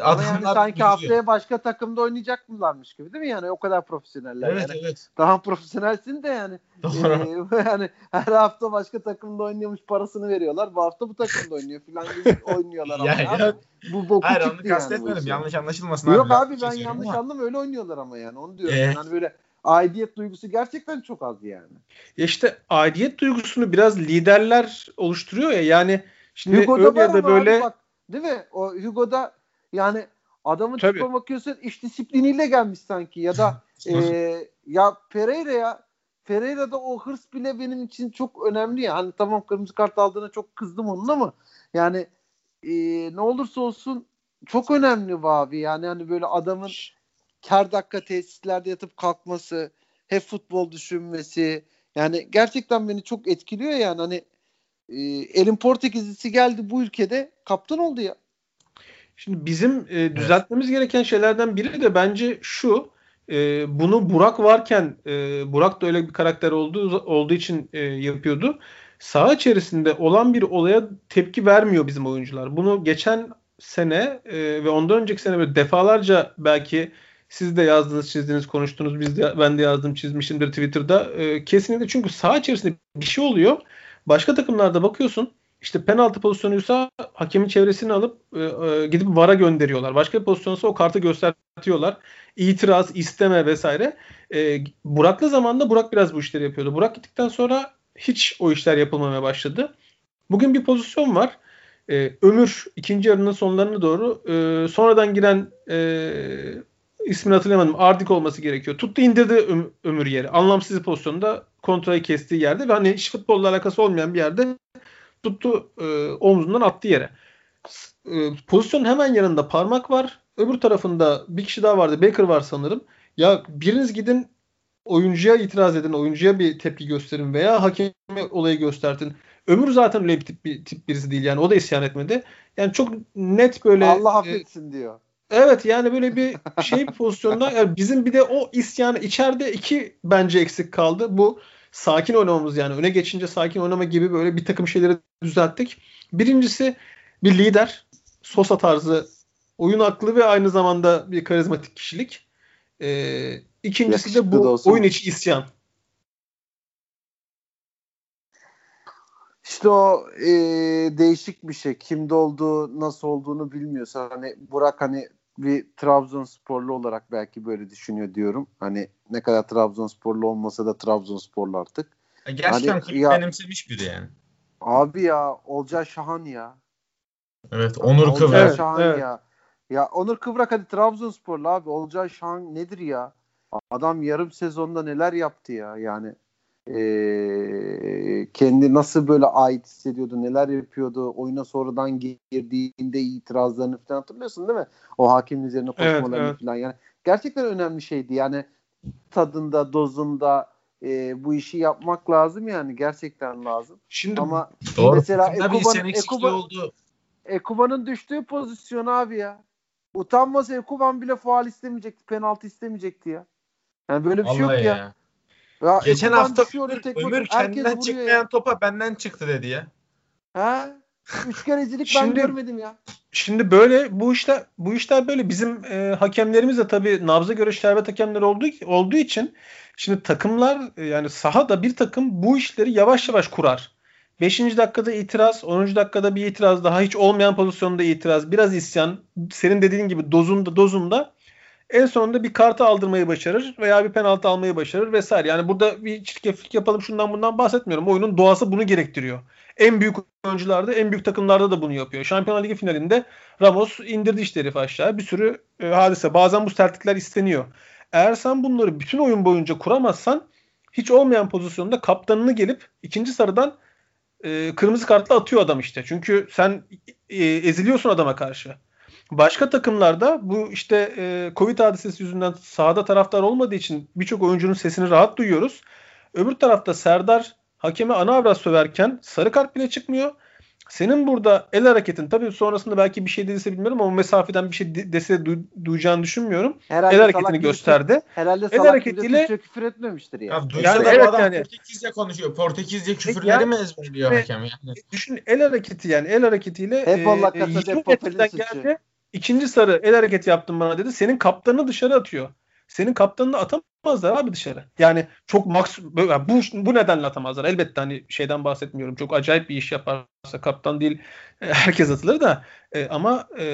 ama yani sanki güçlü. haftaya başka takımda oynayacak mılarmış gibi değil mi yani o kadar profesyoneller. Evet yani. evet. Daha profesyonelsin de yani. Doğru. E, yani her hafta başka takımda oynuyormuş parasını veriyorlar. Bu hafta bu takımda oynuyor falan gibi oynuyorlar ama. ya, ya. Bu boku Hayır onu kastetmedim. Yani yanlış anlaşılmasın Yok abi, abi ben yanlış ama. anladım öyle oynuyorlar ama yani onu diyorum. Ee? Yani böyle aidiyet duygusu gerçekten çok az yani. Ya işte aidiyet duygusunu biraz liderler oluşturuyor ya yani şimdi Hugo'da öyle ya da böyle bak, değil mi? O Hugo'da yani adamın Tabii. tipe bakıyorsun iş disipliniyle gelmiş sanki ya da e, ya Pereira ya Pereira'da o hırs bile benim için çok önemli ya. Hani tamam kırmızı kart aldığına çok kızdım onun ama yani e, ne olursa olsun çok önemli abi. Yani hani böyle adamın kar dakika tesislerde yatıp kalkması, hep futbol düşünmesi yani gerçekten beni çok etkiliyor yani hani e, elin Portekizlisi geldi bu ülkede kaptan oldu ya. Şimdi bizim e, düzeltmemiz evet. gereken şeylerden biri de bence şu. E, bunu Burak varken e, Burak da öyle bir karakter olduğu olduğu için e, yapıyordu. Saha içerisinde olan bir olaya tepki vermiyor bizim oyuncular. Bunu geçen sene e, ve ondan önceki sene böyle defalarca belki siz de yazdınız, çizdiniz, konuştunuz. Biz de ben de yazdım, çizmişimdir Twitter'da. E, kesinlikle çünkü saha içerisinde bir şey oluyor. Başka takımlarda bakıyorsun işte penaltı pozisyonuysa hakemin çevresini alıp e, e, gidip VAR'a gönderiyorlar. Başka bir pozisyonsa o kartı göstertiyorlar. İtiraz, isteme vesaire. E, Burak'lı zamanda Burak biraz bu işleri yapıyordu. Burak gittikten sonra hiç o işler yapılmamaya başladı. Bugün bir pozisyon var. E, Ömür ikinci yarının sonlarına doğru e, sonradan giren e, ismini hatırlayamadım. Ardik olması gerekiyor. Tuttu indirdi Öm- Ömür yeri. Anlamsız bir pozisyonda kontrayı kestiği yerde ve hani iş futbolla alakası olmayan bir yerde tuttu e, omzundan attı yere. E, pozisyonun hemen yanında parmak var. Öbür tarafında bir kişi daha vardı. Baker var sanırım. Ya biriniz gidin oyuncuya itiraz edin, oyuncuya bir tepki gösterin veya hakeme olayı göstertin. Ömür zaten öyle bir tip, bir tip birisi değil yani o da isyan etmedi. Yani çok net böyle Allah e, affetsin diyor. Evet yani böyle bir şey pozisyonda yani bizim bir de o isyanı içeride iki bence eksik kaldı. Bu sakin oynamamız yani öne geçince sakin oynama gibi böyle bir takım şeyleri düzelttik. Birincisi bir lider. Sosa tarzı oyun aklı ve aynı zamanda bir karizmatik kişilik. Ee, ikincisi de Yakışıklı bu oyun içi isyan. İşte o e, değişik bir şey. Kimde olduğu, nasıl olduğunu bilmiyorsa hani Burak hani bir Trabzonsporlu olarak belki böyle düşünüyor diyorum. Hani ne kadar Trabzonsporlu olmasa da Trabzonsporlu artık. Ya Gerçekten Hani ya- benimsemiş biri yani. Abi ya Olcay Şahan ya. Evet. Onur Olcay Kıvrak. Evet, Şahan evet. ya. Ya Onur Kıvrak hadi Trabzonsporlu abi. Olcay Şahan nedir ya? Adam yarım sezonda neler yaptı ya yani. Eee, kendi nasıl böyle ait hissediyordu, neler yapıyordu, oyuna sonradan girdiğinde itirazlarını falan hatırlıyorsun değil mi? O hakemin üzerine Evet, koşmalarını evet. falan yani gerçekten önemli şeydi yani tadında, dozunda eee, bu işi yapmak lazım yani gerçekten lazım. Şimdi Ama Doğru. Mesela Takımda bir Ekuban- isyan eksikliği Ekuban- oldu. Ekuban'ın düştüğü pozisyon abi ya. Utanmasa Ekuban bile faal istemeyecekti, penaltı istemeyecekti ya. Yani böyle bir şey yok Vallahi ya. ya. Ya. Geçen hafta Ömür, tek Ömür kendinden çıkmayan ya. topa benden çıktı dedi ya. Ha? Üç kerecilik ben Şimdi- görmedim ya. Şimdi böyle bu işler bu işler böyle bizim e, hakemlerimiz de tabii nabza göre şerbet hakemleri olduğu olduğu için şimdi takımlar e, yani sahada bir takım bu işleri yavaş yavaş kurar. 5. dakikada itiraz, 10. dakikada bir itiraz, daha hiç olmayan pozisyonda itiraz, biraz isyan, senin dediğin gibi dozunda dozunda en sonunda bir kartı aldırmayı başarır veya bir penaltı almayı başarır vesaire. Yani burada bir çirkeflik yapalım şundan bundan bahsetmiyorum. Oyunun doğası bunu gerektiriyor. En büyük oyuncularda, en büyük takımlarda da bunu yapıyor. Şampiyonlar Ligi finalinde Ramos indirdi işte herifi aşağı. Bir sürü e, hadise. Bazen bu sertlikler isteniyor. Eğer sen bunları bütün oyun boyunca kuramazsan hiç olmayan pozisyonda kaptanını gelip ikinci sarıdan e, kırmızı kartla atıyor adam işte. Çünkü sen e, eziliyorsun adama karşı. Başka takımlarda bu işte e, Covid hadisesi yüzünden sahada taraftar olmadığı için birçok oyuncunun sesini rahat duyuyoruz. Öbür tarafta Serdar hakeme ana avrat söverken sarı kart bile çıkmıyor. Senin burada el hareketin tabii sonrasında belki bir şey dediyse bilmiyorum ama mesafeden bir şey de- dese du- duyacağını düşünmüyorum. Herhalde El hareketini gösterdi. Herhalde El salak hareketiyle- küfür etmemiştir ya. Ya duysa Yani da evet adam yani. Portekizce konuşuyor. Portekizce küfürleri yani- mi ezberliyor hakem yani? Düşün el hareketi yani el hareketiyle Hep Allah e, de 20 Papel'in metreden geldi. İkinci sarı el hareketi yaptın bana dedi. Senin kaptanını dışarı atıyor. Senin kaptanını atamazlar abi dışarı. Yani çok maks bu bu nedenle atamazlar. Elbette hani şeyden bahsetmiyorum. Çok acayip bir iş yaparsa kaptan değil e, herkes atılır da E, ama e,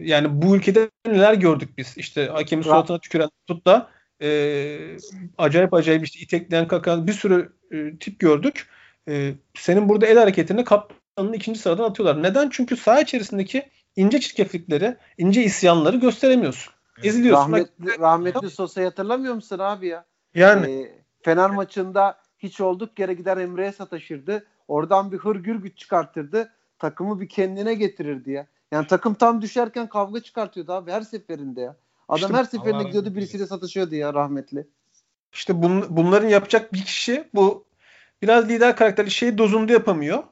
yani bu ülkede neler gördük biz? İşte hakemin Ra- suratına tüküren tut da e, acayip acayip işte itekleyen kakan bir sürü e, tip gördük. E, senin burada el hareketini kaptanın ikinci sıradan atıyorlar. Neden? Çünkü saha içerisindeki ince çirkeflikleri, ince isyanları gösteremiyorsun. Eziliyorsun. Rahmetli, rahmetli Sosa'yı hatırlamıyor musun abi ya? Yani Ee, Fener maçında hiç olduk yere gider Emre'ye sataşırdı. Oradan bir hırgür güç çıkartırdı. Takımı bir kendine getirirdi ya. Yani takım tam düşerken kavga çıkartıyordu abi her seferinde ya. Adam İşte her seferinde rahmet gidiyordu birisiyle satışıyordu ya rahmetli. işte bun- bunların yapacak bir kişi bu biraz lider karakterli şeyi dozunda yapamıyor.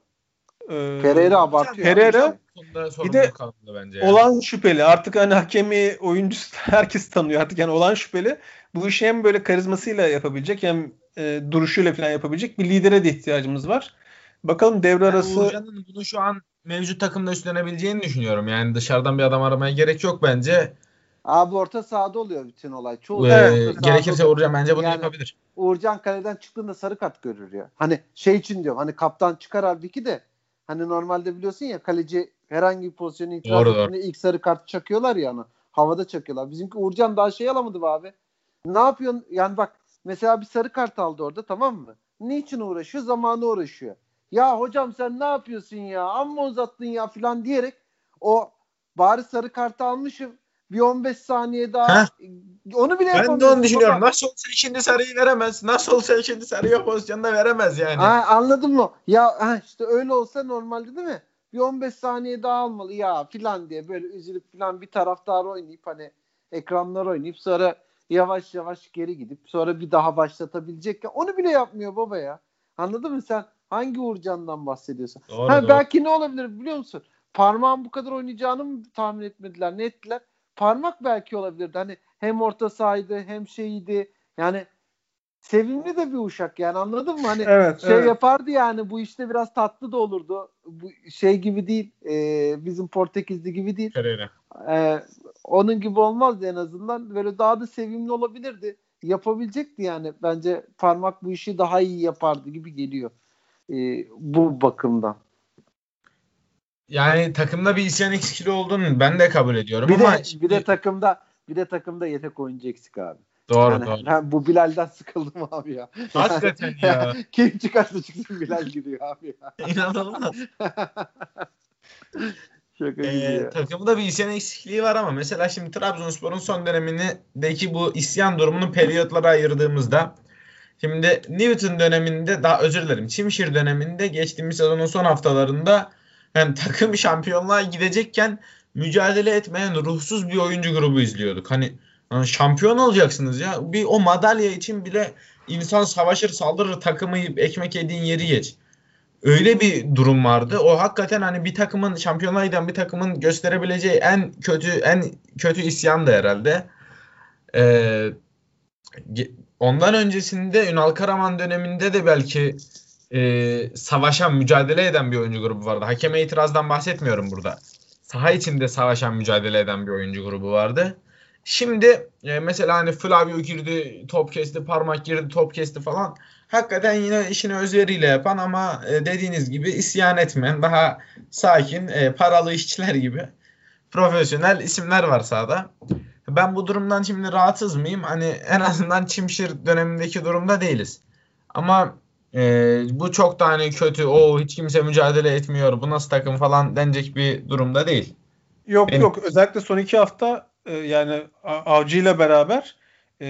Ee, Pereira abartıyor. Pereira- Konuda Bir de bence. yani. olan şüpheli. Artık hani hakemi, oyuncusu herkes tanıyor artık. Yani olan şüpheli. Bu işi hem böyle karizmasıyla yapabilecek hem e, duruşuyla falan yapabilecek bir lidere de ihtiyacımız var. Bakalım devre Yani arası Uğurcan'ın bunu şu an mevcut takımda üstlenebileceğini düşünüyorum. Yani dışarıdan bir adam aramaya gerek yok bence. Abi orta sahada oluyor bütün olay. Çoğu Ee, gerekirse oluyor. Uğurcan bence bunu Yani- yapabilir. Uğurcan kaleden çıktığında sarı kart görür ya. Hani şey için diyorum hani kaptan çıkar halbuki de hani normalde biliyorsun ya kaleci herhangi bir pozisyonu doğru. ettiğinde ilk sarı kart çakıyorlar ya hani. Havada çakıyorlar. Bizimki Uğurcan daha şey alamadı be abi. Ne yapıyorsun? Yani bak mesela bir sarı kart aldı orada tamam mı? Niçin uğraşıyor? Zamanı uğraşıyor. Ya hocam sen ne yapıyorsun ya? Amma uzattın ya falan diyerek o bari sarı kartı almışım. Bir 15 saniye daha Heh. onu bile Ben de onu düşünüyorum. baba. Nasıl olsa şimdi sarıyı veremez. Nasıl olsa şimdi sarıya pozisyonda veremez yani. Ha, anladın mı? Ya ha, işte öyle olsa normalde değil mi? Bir 15 saniye daha almalı ya filan diye böyle üzülüp filan bir taraftar oynayıp hani ekranlar oynayıp sonra yavaş yavaş geri gidip sonra bir daha başlatabilecekken onu bile yapmıyor baba ya. Anladın mı sen? Hangi Uğurcan'dan bahsediyorsun? Doğru, ha, doğru. belki ne olabilir biliyor musun? Parmağın bu kadar oynayacağını mı tahmin etmediler? Ne ettiler? Parmak belki olabilirdi. Hani hem orta sahaydı hem şeydi. Yani sevimli de bir uşak yani anladın mı? Hani Evet, şey evet. yapardı yani bu işte biraz tatlı da olurdu. Bu şey gibi değil. e, bizim Portekizli gibi değil. Pereira. E, onun gibi olmazdı en azından. Böyle daha da sevimli olabilirdi. Yapabilecekti yani. Bence parmak bu işi daha iyi yapardı gibi geliyor. E, bu bakımdan. Yani takımda bir isyan eksikliği olduğunu ben de kabul ediyorum Bir ama de bir de takımda bir de takımda yedek oyuncu eksik abi. doğru Yani doğru. ben bu Bilal'den sıkıldım abi ya. Hakikaten ya. Kim çıkarsa çıksın Bilal giriyor abi ya. İnanılmaz. Şaka Ee, takımda bir isyan eksikliği var ama mesela şimdi Trabzonspor'un son dönemindeki bu isyan durumunu periyotlara ayırdığımızda şimdi Newton döneminde daha özür dilerim Çimşir döneminde geçtiğimiz sezonun son haftalarında yani takım şampiyonluğa gidecekken mücadele etmeyen ruhsuz bir oyuncu grubu izliyorduk. Hani şampiyon olacaksınız ya. Bir o madalya için bile insan savaşır, saldırır, takımı ekmek yediğin yeri geç. Öyle bir durum vardı. O hakikaten hani bir takımın şampiyonluğa giden bir takımın gösterebileceği en kötü en kötü isyan da herhalde. Ee, ondan öncesinde Ünal Karaman döneminde de belki e, savaşan, mücadele eden bir oyuncu grubu vardı. Hakeme itirazdan bahsetmiyorum burada. Saha içinde savaşan, mücadele eden bir oyuncu grubu vardı. Şimdi e, mesela hani Flavio girdi, top kesti, parmak girdi, top kesti falan. Hakikaten yine işini özveriyle yapan ama e, dediğiniz gibi isyan etmeyen, daha sakin, e, paralı işçiler gibi profesyonel isimler var sahada. Ben bu durumdan şimdi rahatsız mıyım? Hani en azından Çimşir dönemindeki durumda değiliz. Ama e, bu çok da hani kötü, o hiç kimse mücadele etmiyor, bu nasıl takım falan denecek bir durumda değil. Yok Benim- yok özellikle son iki hafta e, yani Avcı ile beraber e,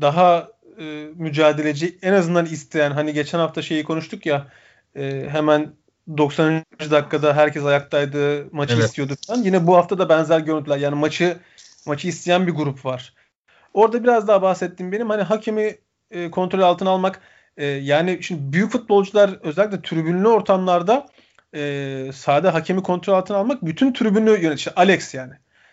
daha e, mücadeleci en azından isteyen hani geçen hafta şeyi konuştuk ya e, hemen 90. dakikada herkes ayaktaydı maçı Evet. istiyordu falan. Yine bu hafta da benzer görüntüler yani maçı maçı isteyen bir grup var. Orada biraz daha bahsettiğim benim hani hakemi e, kontrol altına almak e, yani şimdi büyük futbolcular özellikle tribünlü ortamlarda e, sahada hakemi kontrol altına almak bütün tribünü yönet. işte Alex yani.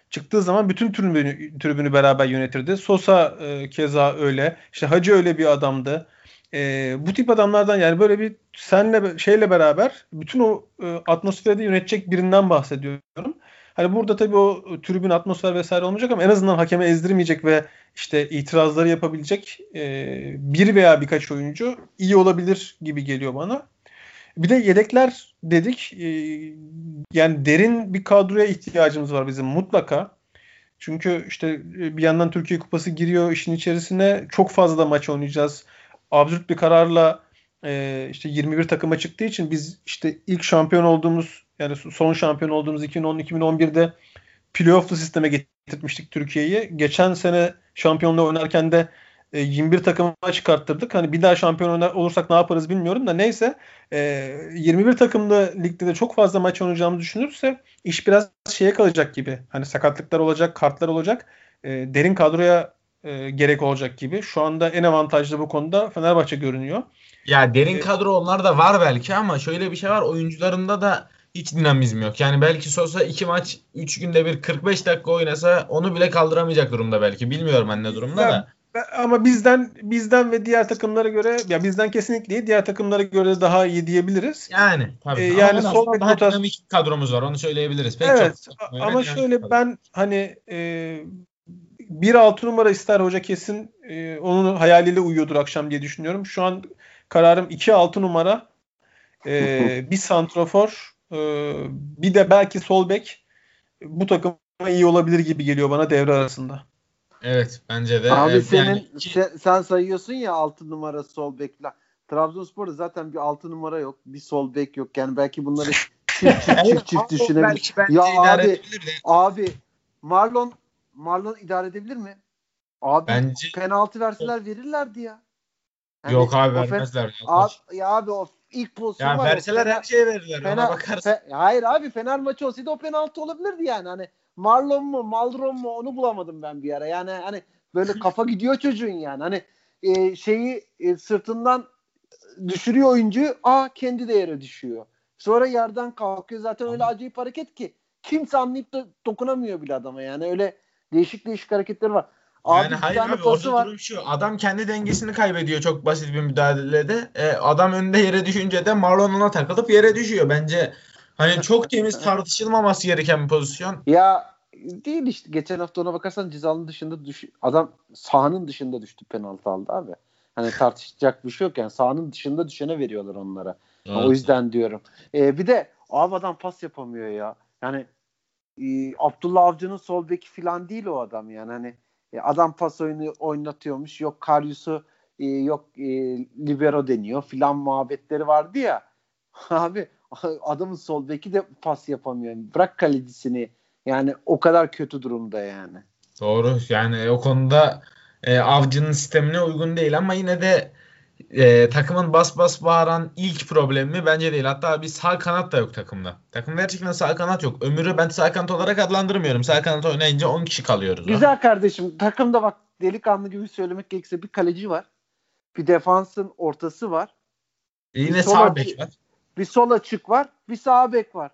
Çıktığı zaman bütün tribünü, tribünü beraber yönetirdi. Sosa e, keza öyle. İşte Hacı öyle bir adamdı. E, bu tip adamlardan yani böyle bir senle şeyle beraber bütün o e, atmosferi de yönetecek birinden bahsediyorum. Hani burada tabii o tribün atmosfer vesaire olmayacak ama en azından hakeme ezdirmeyecek ve işte itirazları yapabilecek e, bir veya birkaç oyuncu iyi olabilir gibi geliyor bana. Bir de yedekler dedik. E, yani derin bir kadroya ihtiyacımız var bizim mutlaka. Çünkü işte e, bir yandan Türkiye Kupası giriyor işin içerisine. Çok fazla da maç oynayacağız. Absürt bir kararla e, işte 21 takıma çıktığı için biz işte ilk şampiyon olduğumuz yani son şampiyon olduğumuz 2010-2011'de playoff'lu sisteme getirtmiştik Türkiye'yi. Geçen sene şampiyonluğu oynarken de e, 21 takıma çıkarttırdık. Hani bir daha şampiyon olursak ne yaparız bilmiyorum da neyse e, 21 takımlı ligde de çok fazla maç oynayacağımızı düşünürse iş biraz şeye kalacak gibi. Hani sakatlıklar olacak, kartlar olacak. E, derin kadroya e, gerek olacak gibi. Şu anda en avantajlı bu konuda Fenerbahçe görünüyor. Ya derin E, kadro onlarda var belki ama şöyle bir şey var. Oyuncularında da hiç dinamizm yok. Yani belki Sosa iki maç 3 günde bir 45 dakika oynasa onu bile kaldıramayacak durumda belki. Bilmiyorum ben ne durumda da. Ama bizden bizden ve diğer takımlara göre ya bizden kesinlikle iyi, diğer takımlara göre daha iyi diyebiliriz. Yani tabii. E, Ama yani sol bek daha rotas- dinamik kadromuz var. Onu söyleyebiliriz. Pek evet çok. ama şöyle kadro. ben hani e, bir altı numara ister hoca kesin e, onun hayaliyle uyuyordur akşam diye düşünüyorum. Şu an kararım iki altı numara e, bir santrofor e, bir de belki sol bek bu takıma iyi olabilir gibi geliyor bana devre arasında. Evet bence de. Abi Evet, senin yani- sen, sen sayıyorsun ya 6 numara sol bekler. Trabzonspor'da zaten bir 6 numara yok. Bir sol bek yok. Yani belki bunları çift çift çift, çift düşünebilir. Ya abi abi Marlon Marlon idare edebilir mi? Abi Bence penaltı verseler verirlerdi ya. Yani yok abi vermezler. Abi, ya abi o ilk pozisyon ya var. verseler her şeye verirler. Ona Fener- bakarsın. Fe- hayır abi Fener maçı olsaydı o penaltı olabilirdi yani. Hani Marlon mu Maldron mu onu bulamadım ben bir ara. Yani hani böyle kafa gidiyor çocuğun yani. Hani e, şeyi e, sırtından düşürüyor oyuncuyu. Aa kendi de yere düşüyor. Sonra yerden kalkıyor. Zaten öyle acayip hareket ki kimse anlayıp da dokunamıyor bile adama. Yani öyle değişik değişik hareketleri var. Abi yani hayır abi orada var. durum şu. Adam kendi dengesini kaybediyor çok basit bir müdahalede. E, adam önde yere düşünce de Marlon ona takılıp yere düşüyor. Bence hani çok temiz tartışılmaması gereken bir pozisyon. Ya değil işte. Geçen hafta ona bakarsan cezanın dışında düş adam sahanın dışında düştü penaltı aldı abi. Hani tartışacak bir şey yok yani sahanın dışında düşene veriyorlar onlara. O yüzden diyorum. Ee, bir de abi adam pas yapamıyor ya. Yani e, Abdullah Avcı'nın sol beki falan değil o adam yani. Hani e, adam pas oyunu oynatıyormuş. Yok Karyus'u e, yok e, libero deniyor filan muhabbetleri vardı ya. Abi adamın sol beki de pas yapamıyor. Bırak kalecisini. Yani o kadar kötü durumda yani. Doğru. Yani o konuda e, avcının sistemine uygun değil ama yine de e, takımın bas bas bağıran ilk problemi bence değil. Hatta bir sağ kanat da yok takımda. Takımda gerçekten sağ kanat yok. Ömür'ü ben sağ kanat olarak adlandırmıyorum. Sağ kanat oynayınca 10 kişi kalıyoruz. Güzel kardeşim. Takımda bak delikanlı gibi söylemek gerekirse bir kaleci var. Bir defansın ortası var. E, yine bir sağ bek var. Bir sol açık var. Bir sağ bek var.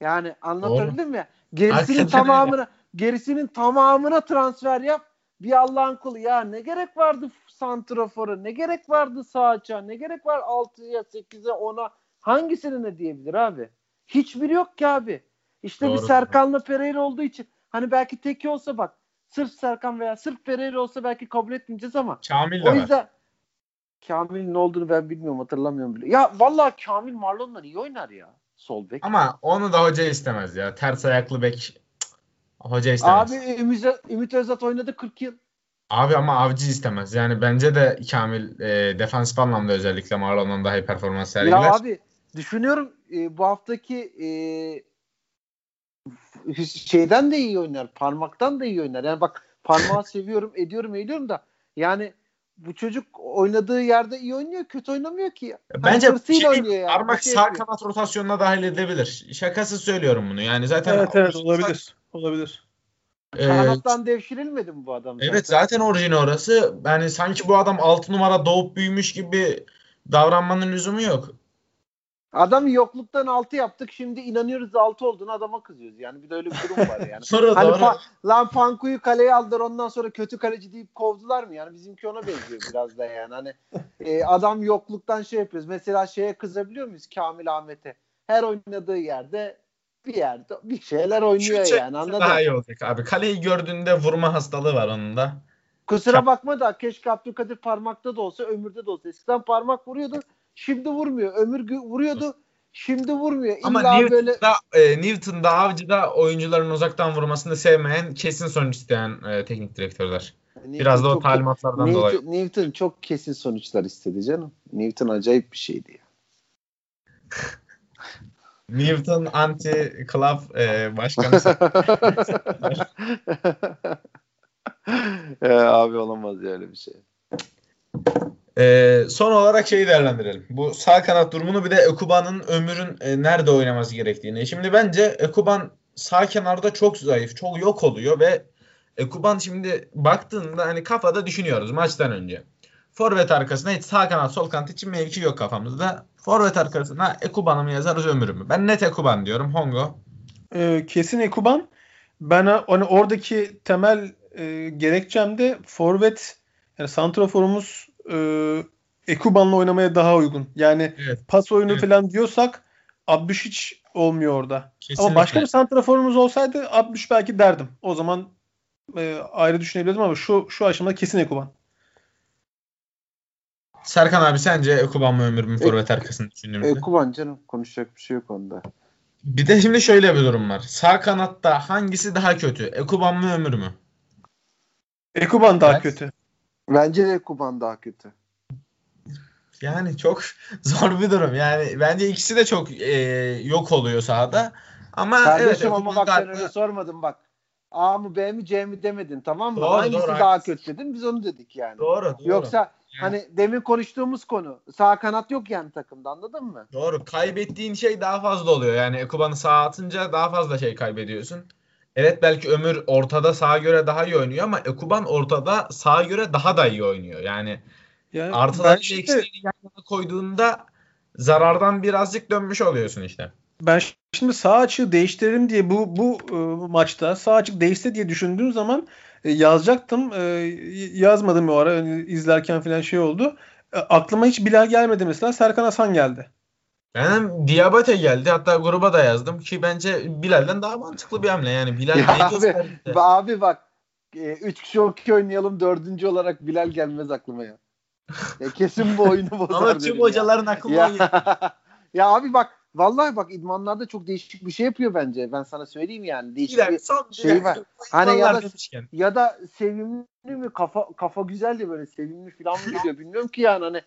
Yani anlatabildim mi? ya? Gerisinin Hakikaten tamamına gerisinin tamamına transfer yap. Bir Allah'ın kulu ya ne gerek vardı santrafora ne gerek vardı sağ açığa ne gerek var 6'ya 8'e 10'a hangisini ne diyebilir abi? Hiçbiri yok ki abi. İşte bir Doğru. Serkan'la Pereira olduğu için hani belki teki olsa bak sırf Serkan veya sırf Pereira olsa belki kabul etmeyeceğiz ama Kamil de o var. yüzden Kamil'in ne olduğunu ben bilmiyorum hatırlamıyorum bile. Ya vallahi Kamil Marlon'la iyi oynar ya sol bek. Ama onu da hoca istemez ya. Ters ayaklı bek hoca istemez. Abi Abi, Ümit, Ümit Özat oynadı 40 yıl. Ama avcı istemez. Yani bence de Kamil e, defansif anlamda özellikle Marlon'dan daha iyi performans sergiler. Ya abi düşünüyorum e, bu haftaki e, şeyden de iyi oynar. Parmaktan da iyi oynar. Yani bak parmağı seviyorum, ediyorum, ediyorum da yani bu çocuk oynadığı yerde iyi oynuyor, kötü oynamıyor ki. Hani Bence şey, oynuyor yani. parmak şey sağ yapıyor. kanat rotasyonuna dahil edebilir. Şakası söylüyorum bunu. Yani zaten Evet evet olabilir. Olabilir. E, Kanattan devşirilmedi mi bu adam? evet zaten orijini orası. Yani sanki bu adam 6 numara doğup büyümüş gibi davranmanın lüzumu yok. Adam yokluktan 6 yaptık. Şimdi inanıyoruz 6 olduğunu adama kızıyoruz. Yani bir de öyle bir durum var yani. Doğru Hani doğru. pa- lan Panku'yu kaleye aldılar ondan sonra kötü kaleci deyip kovdular mı? Yani bizimki ona benziyor biraz da yani. Hani e, adam yokluktan şey yapıyoruz. Mesela şeye kızabiliyor muyuz Kamil Ahmet'e? Her oynadığı yerde bir yerde bir şeyler oynuyor Şut yani anladın daha mı? iyi olacak abi. Kaleyi gördüğünde vurma hastalığı var onun da. Kusura Şap- bakma da keşke Abdülkadir parmakta da olsa ömürde de olsa. Eskiden parmak vuruyordu. Şimdi vurmuyor. Ömür vuruyordu. Şimdi vurmuyor. Ama İlla böyle Newton'da, e, Newton'da Avcı'da oyuncuların uzaktan vurmasını sevmeyen kesin sonuç isteyen e, teknik direktörler. Biraz da o talimatlardan Newton, dolayı. Newton çok kesin sonuçlar istedi canım. Newton acayip bir şeydi ya. Newton anti club e, başkanı. e, abi olamaz ya öyle bir şey. E, son olarak şeyi değerlendirelim. Bu sağ kanat durumunu bir de Ekuba'nın Ömür'ün e, nerede oynaması gerektiğini. Şimdi bence Ekuban sağ kenarda çok zayıf, çok yok oluyor ve Ekuban şimdi baktığında hani kafada düşünüyoruz maçtan önce. Forvet arkasına hiç sağ kanat sol kanat için mevki yok kafamızda. Forvet arkasına Ekuban'ı mı yazarız Ömür'ü mü? Ben net Ekuban diyorum. Hongo. Ee, kesin Ekuban. Ben hani oradaki temel e, gerekçem de forvet yani santraforumuz e, Ekuban'la oynamaya daha uygun. Yani Evet. pas oyunu Evet. falan diyorsak Abdüş hiç olmuyor orada. Kesinlikle. Ama başka bir santraforumuz olsaydı Abdüş belki derdim. O zaman e, ayrı düşünebilirdim ama şu şu aşamada kesin Ekuban. Serkan abi sence Ekuban mı Ömür mü forvet arkasını düşündüğümüzde? Ekuban canım konuşacak bir şey yok onda. Bir de şimdi şöyle bir durum var. Sağ kanatta hangisi daha kötü? Ekuban mı Ömür mü? Ekuban daha Evet. kötü. Bence de Ekuban daha kötü. Yani çok zor bir durum. Yani bence ikisi de çok e, yok oluyor sahada. Ama Kardeşim evet ama bak galiba- öyle sormadım bak. A mı B mi C mi demedin tamam mı? Doğru, Hangisi doğru, daha haklısın. kötü dedin biz onu dedik yani. Doğru, doğru. Yoksa hani demin konuştuğumuz konu sağ kanat yok yani takımda anladın mı? Doğru. Kaybettiğin şey daha fazla oluyor. Yani Ekuban'ı sağa atınca daha fazla şey kaybediyorsun. Evet belki Ömür ortada sağa göre daha iyi oynuyor ama Ekuban ortada sağa göre daha da iyi oynuyor. Yani Yani artıları şimdi- eksiğini yan yana koyduğunda zarardan birazcık dönmüş oluyorsun işte. ben şimdi sağ açığı değiştirelim diye bu bu e, maçta sağ açık değişse diye düşündüğüm zaman e, yazacaktım. E, yazmadım o ara hani izlerken falan şey oldu. E, aklıma hiç Bilal gelmedi mesela. Serkan Hasan geldi. Benim Diabate geldi. Hatta gruba da yazdım ki bence Bilal'den daha mantıklı bir hamle. Yani Bilal Ya ne abi, gösterdi? Abi bak e, üç kişi okey oynayalım dördüncü olarak Bilal gelmez aklıma ya. Ya kesin bu oyunu bozar Ama tüm hocaların aklına Ya, ya abi bak vallahi bak idmanlarda çok değişik bir şey yapıyor bence. Ben sana söyleyeyim yani. Değişik Bilal bir, şey var. Hani ya da- demişken. ya da sevimli mi kafa kafa güzel de böyle sevimli falan mı geliyor bilmiyorum ki yani hani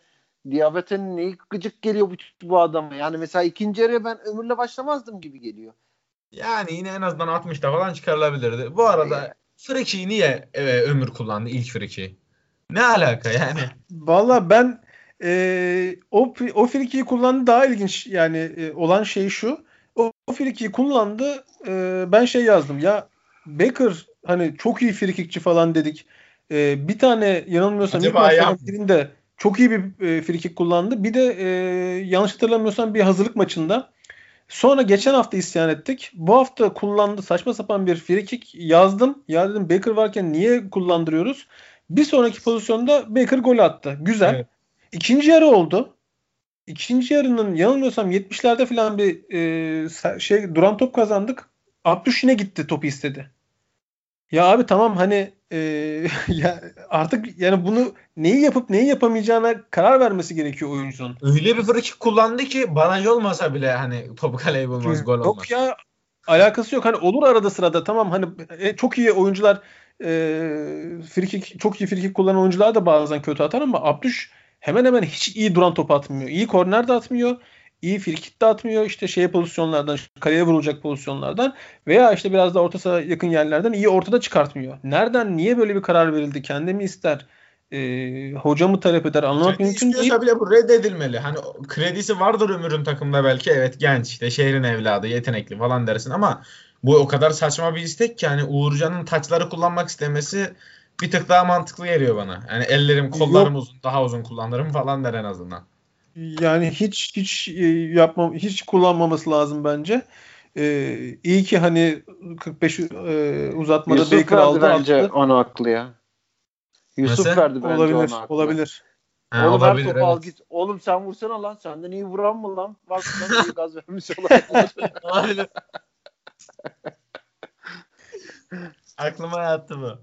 Diabete'nin neyi gıcık geliyor bu, bu adama. Yani mesela ikinci yarıya ben Ömür'le başlamazdım gibi geliyor. Yani yine en azından 60'ta falan çıkarılabilirdi. Bu arada Friki'yi niye e, Ömür kullandı ilk Friki'yi? Ne alaka yani? Valla ben e, o o frikiyi kullandı daha ilginç yani e, olan şey şu. O, o frikiyi kullandı. e, ben şey yazdım ya Baker hani çok iyi frikikçi falan dedik. E, bir tane yanılmıyorsam ilk maçların birinde çok iyi bir e, frikik kullandı. Bir de e, yanlış hatırlamıyorsam bir hazırlık maçında. Sonra geçen hafta isyan ettik. Bu hafta kullandı saçma sapan bir frikik yazdım. Ya dedim Baker varken niye kullandırıyoruz? Bir sonraki pozisyonda Baker gol attı. Güzel. Evet. İkinci yarı oldu. İkinci yarının yanılmıyorsam 70'lerde falan bir e, şey duran top kazandık. Abdüş yine gitti topu istedi. Ya abi tamam hani e, ya artık yani bunu neyi yapıp neyi yapamayacağına karar vermesi gerekiyor oyuncunun. Öyle bir frikik kullandı ki baraj olmasa bile hani topu kaleye bulmaz gol olmaz. Yok ya alakası yok. Hani olur arada sırada tamam hani e, çok iyi oyuncular e, frikik çok iyi frikik kullanan oyuncular da bazen kötü atar ama Abdüş hemen hemen hiç iyi duran top atmıyor. İyi korner de atmıyor. iyi frikik de atmıyor. İşte şey pozisyonlardan, kaleye vurulacak pozisyonlardan veya işte biraz da orta saha yakın yerlerden iyi ortada çıkartmıyor. Nereden, niye böyle bir karar verildi? Kendi mi ister? E, hoca mı talep eder? Anlamak Kendi mümkün değil. bile bu reddedilmeli. Hani kredisi vardır Ömür'ün takımda belki. Evet genç işte şehrin evladı yetenekli falan dersin ama bu o kadar saçma bir istek ki hani Uğurcan'ın taçları kullanmak istemesi bir tık daha mantıklı geliyor bana. Yani ellerim kollarım uzun daha uzun kullanırım falan der en azından. Yani hiç hiç e, yapmam hiç kullanmaması lazım bence. Ee, iyi ki hani 45 e, uzatmada Yusuf Baker verdi aldı bence attı. onu haklı ya. Yusuf Mesela? verdi bence Olabilir, onu haklı. olabilir. Ha, Oğlum her olabilir topu al evet. git. Oğlum sen vursana lan. Senden iyi vuran mı lan? Bak lan iyi gaz vermiş olabilir. Olabilir. Aklıma yattı bu.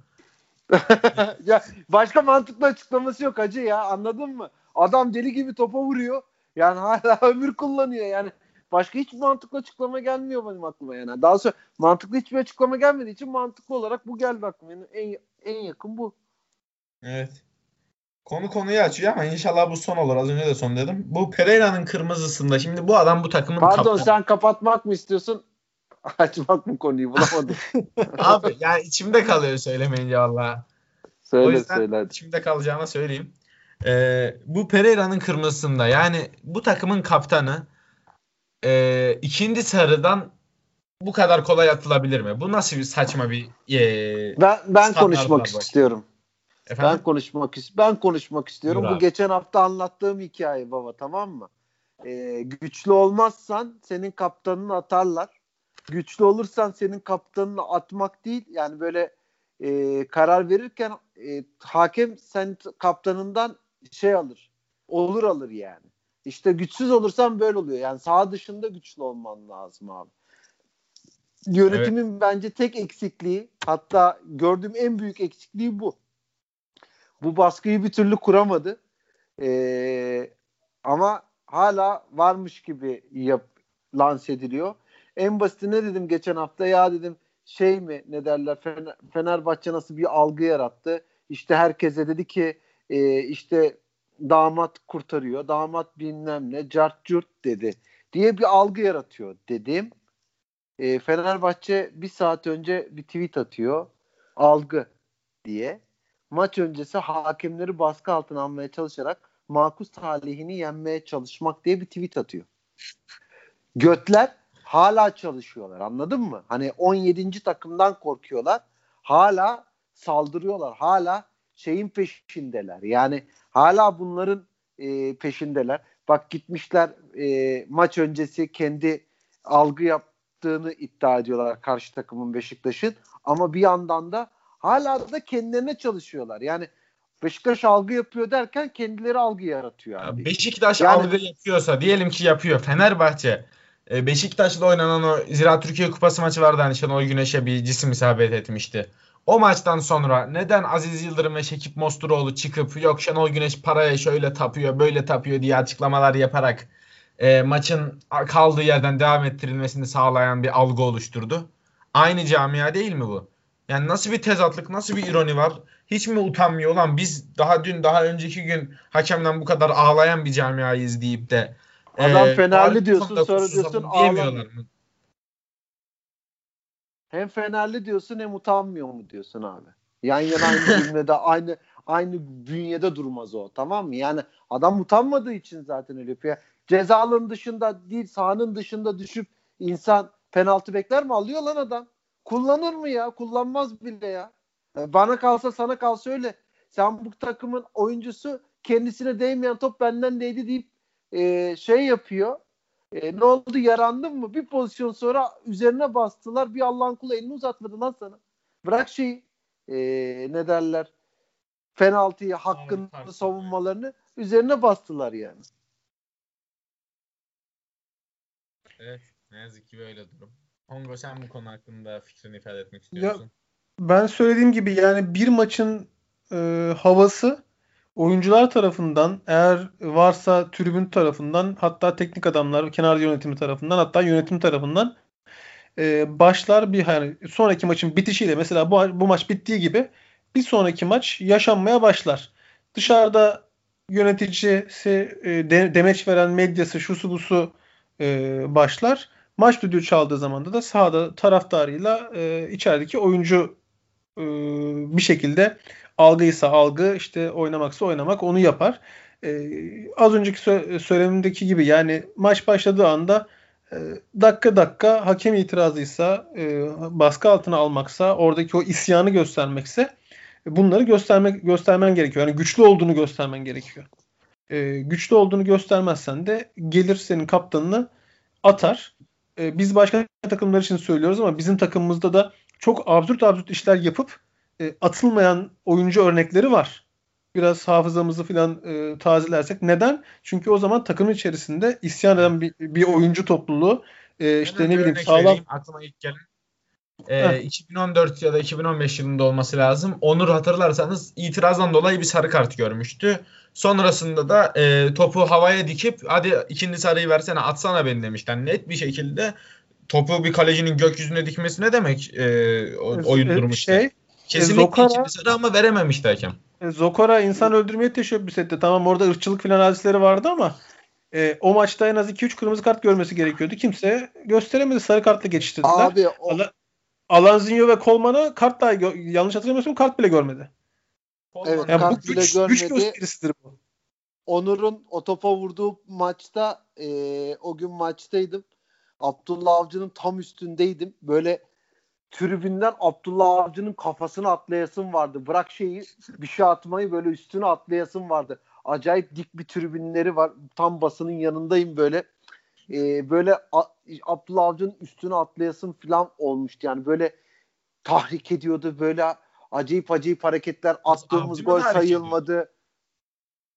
ya başka mantıklı açıklaması yok hacı ya anladın mı? Adam deli gibi topa vuruyor. Yani hala ömür kullanıyor yani. Başka hiç mantıklı açıklama gelmiyor benim aklıma yani. Daha sonra mantıklı hiçbir açıklama gelmediği için mantıklı olarak bu geldi aklıma. Yani en, en yakın bu. Evet. Konu konuyu açıyor ama inşallah bu son olur. Az önce de son dedim. Bu Pereira'nın kırmızısında şimdi bu adam bu takımın Pardon kaptanı. sen kapatmak mı istiyorsun? Açmak mı konuyu bulamadım. Abi yani içimde kalıyor söylemeyince valla. O söyle yüzden söyle. içimde kalacağına söyleyeyim. Ee, bu Pereira'nın kırmızısında yani bu takımın kaptanı e, ikinci sarıdan bu kadar kolay atılabilir mi? Bu nasıl bir saçma bir e, Ben ben konuşmak bak. istiyorum. efendim? Ben konuşmak ben konuşmak istiyorum. Bu geçen hafta anlattığım hikaye baba tamam mı? Ee, güçlü olmazsan senin kaptanını atarlar. Güçlü olursan senin kaptanını atmak değil yani böyle e, karar verirken e, hakem sen kaptanından şey alır. Olur alır yani. İşte güçsüz olursan böyle oluyor. Yani sağ dışında güçlü olman lazım abi. Yönetimin bence tek eksikliği hatta gördüğüm en büyük eksikliği bu. Bu baskıyı bir türlü kuramadı. Ee, ama hala varmış gibi yap, lanse ediliyor. En basiti ne dedim geçen hafta ya dedim şey mi ne derler Fener, Fenerbahçe nasıl bir algı yarattı. İşte herkese dedi ki e, işte damat kurtarıyor. Damat bilmem ne cart curt dedi diye bir algı yaratıyor dedim. e, Fenerbahçe bir saat önce bir tweet atıyor. Algı diye. Maç öncesi hakemleri baskı altına almaya çalışarak makus talihini yenmeye çalışmak diye bir tweet atıyor. Götler hala çalışıyorlar anladın mı? Hani 17. takımdan korkuyorlar. Hala saldırıyorlar. Hala şeyin peşindeler. Yani hala bunların e, peşindeler. Bak gitmişler e, maç öncesi kendi algı yaptığını iddia ediyorlar karşı takımın Beşiktaş'ın. Ama bir yandan da hala da kendilerine çalışıyorlar. Yani Beşiktaş algı yapıyor derken kendileri algı yaratıyor abi. Beşiktaş Yani- algı yapıyorsa diyelim ki yapıyor. Fenerbahçe Beşiktaş'la oynanan o Ziraat Türkiye Kupası maçı vardı hani Şenol Güneş'e bir cisim isabet etmişti. O maçtan sonra neden Aziz Yıldırım ve Şekip Mosturoğlu çıkıp yok Şenol Güneş paraya şöyle tapıyor böyle tapıyor diye açıklamalar yaparak e, maçın kaldığı yerden devam ettirilmesini sağlayan bir algı oluşturdu. Aynı camia değil mi bu? Yani nasıl bir tezatlık, nasıl bir ironi var? Hiç mi utanmıyor lan biz daha dün daha önceki gün hakemden bu kadar ağlayan bir camiayız deyip de Adam e, Fenerli diyorsun, sonra diyorsun ağlamıyor. mı? Hem Fenerli diyorsun hem utanmıyor mu diyorsun abi. Yan yana aynı cümlede aynı aynı bünyede durmaz o tamam mı? Yani adam utanmadığı için zaten öyle yapıyor. Cezalının dışında değil sahanın dışında düşüp insan penaltı bekler mi? Alıyor lan adam. Kullanır mı ya? Kullanmaz bile ya. E, Bana kalsa sana kalsa öyle. Sen bu takımın oyuncusu kendisine değmeyen top benden değdi deyip e, şey yapıyor. E, ne oldu yarandın mı? Bir pozisyon sonra üzerine bastılar. Bir Allah'ın kulu elini uzatmadı lan sana. Bırak şeyi e, ne derler penaltıyı hakkını tartışmayı. savunmalarını üzerine bastılar yani. Evet, ne yazık ki böyle durum. Hongo sen bu konu hakkında fikrini ifade etmek istiyorsun. Ben söylediğim gibi yani bir maçın e, havası oyuncular tarafından eğer varsa tribün tarafından hatta teknik adamlar kenar yönetimi tarafından hatta yönetim tarafından e, başlar bir hani sonraki maçın bitişiyle mesela bu, bu maç bittiği gibi bir sonraki maç yaşanmaya başlar. Dışarıda yöneticisi e, de, demeç veren medyası şusu busu e, başlar. Maç düdüğü çaldığı zaman da sahada taraftarıyla e, içerideki oyuncu e, bir şekilde algıysa algı işte oynamaksa oynamak onu yapar. E, az önceki sö- söylemimdeki gibi yani maç başladığı anda e, dakika dakika hakem itirazıysa e, baskı altına almaksa oradaki o isyanı göstermekse e, bunları göstermek göstermen gerekiyor. Yani güçlü olduğunu göstermen gerekiyor. E, güçlü olduğunu göstermezsen de gelir senin kaptanını atar. E, biz başka takımlar için söylüyoruz ama bizim takımımızda da çok absürt absürt işler yapıp e, atılmayan oyuncu örnekleri var. Biraz hafızamızı falan e, tazelersek. Neden? Çünkü o zaman takımın içerisinde isyan eden bir, bir oyuncu topluluğu e, işte ne bileyim sağlam vereyim, aklıma ilk gelen. Heh. 2014 ya da 2015 yılında olması lazım. Onur hatırlarsanız itirazdan dolayı bir sarı kart görmüştü. Sonrasında da e, topu havaya dikip hadi ikinci sarıyı versene atsana beni demişler. Net bir şekilde topu bir kalecinin gökyüzüne dikmesi ne demek e, o- oyun e, durumu işte. Kesinlikle Zokara- sarı ama verememişti hakem. E, Zokora insan öldürmeye teşebbüs etti. Tamam orada ırkçılık falan hadisleri vardı ama e, o maçta en az 2-3 kırmızı kart görmesi gerekiyordu. Kimse gösteremedi. Sarı kartla geçiştirdiler. Abi o, Ala- Alanzinho ve Kolman'a kart dahi gö- yanlış hatırlamıyorsam kart bile görmedi. Evet, Yani bu kart bile güç, güç görmedi. gösterisidir bu. Onur'un o topa vurduğu maçta e, o gün maçtaydım. Abdullah Avcı'nın tam üstündeydim. Böyle tribünden Abdullah Avcı'nın kafasına atlayasım vardı. Bırak şeyi bir şey atmayı böyle üstüne atlayasım vardı. Acayip dik bir tribünleri var. Tam basının yanındayım böyle. E, böyle A- Abdullah Avcı'nın üstüne atlayasım falan olmuştu. Yani böyle tahrik ediyordu. Böyle acayip acayip hareketler. Attığımız Avcı gol sayılmadı.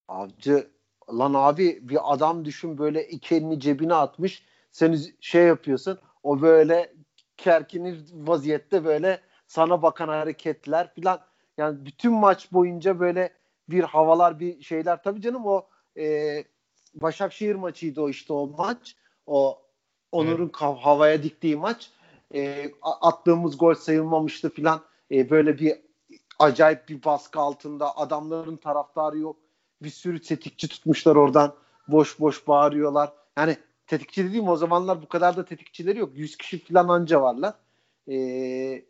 Avcı lan abi bir adam düşün böyle iki elini cebine atmış. Sen şey yapıyorsun. O böyle kerkinir vaziyette böyle sana bakan hareketler filan. Yani bütün maç boyunca böyle bir havalar bir şeyler. Tabii canım o e, Başakşehir maçıydı o işte o maç. O Onur'un kav- havaya diktiği maç. E, attığımız gol sayılmamıştı filan. E, böyle bir acayip bir baskı altında adamların taraftarı yok. Bir sürü tetikçi tutmuşlar oradan. Boş boş bağırıyorlar. Yani tetikçi dediğim o zamanlar bu kadar da tetikçileri yok. 100 kişi falan anca varlar. Ee,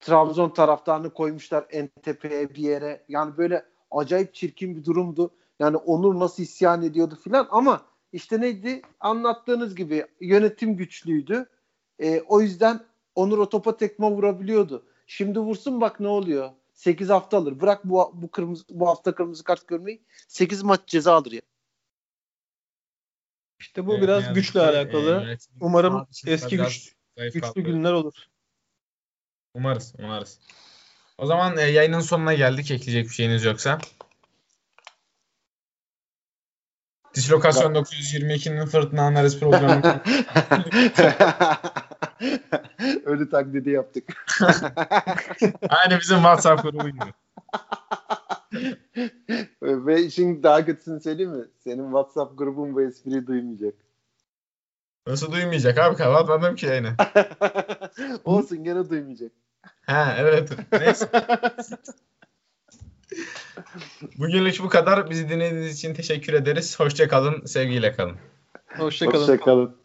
Trabzon taraftarını koymuşlar en tepeye bir yere. Yani böyle acayip çirkin bir durumdu. Yani Onur nasıl isyan ediyordu filan ama işte neydi? Anlattığınız gibi yönetim güçlüydü. Ee, o yüzden Onur o topa tekme vurabiliyordu. Şimdi vursun bak ne oluyor. 8 hafta alır. Bırak bu bu kırmızı bu hafta kırmızı kart görmeyi. 8 maç ceza alır ya. İşte bu Evet, biraz yazık güçle ki, alakalı. e, Umarım eski güç- zayıf Güçlü kaldı. günler olur. Umarız, umarız. O zaman e, yayının sonuna geldik. Ekleyecek bir şeyiniz yoksa. Dislokasyon 922'nin fırtına analiz programı. Ölü taklidi yaptık. Aynı bizim WhatsApp grubu gibi. Ve işin daha kötüsünü söyleyeyim mi? Senin WhatsApp grubun bu espriyi duymayacak. Nasıl duymayacak abi? Kapatmadım ki yayını. Olsun gene duymayacak. Ha evet. Neyse. Bugünlük bu kadar. Bizi dinlediğiniz için teşekkür ederiz. Hoşça kalın. Sevgiyle kalın. Hoşçakalın. Hoşçakalın.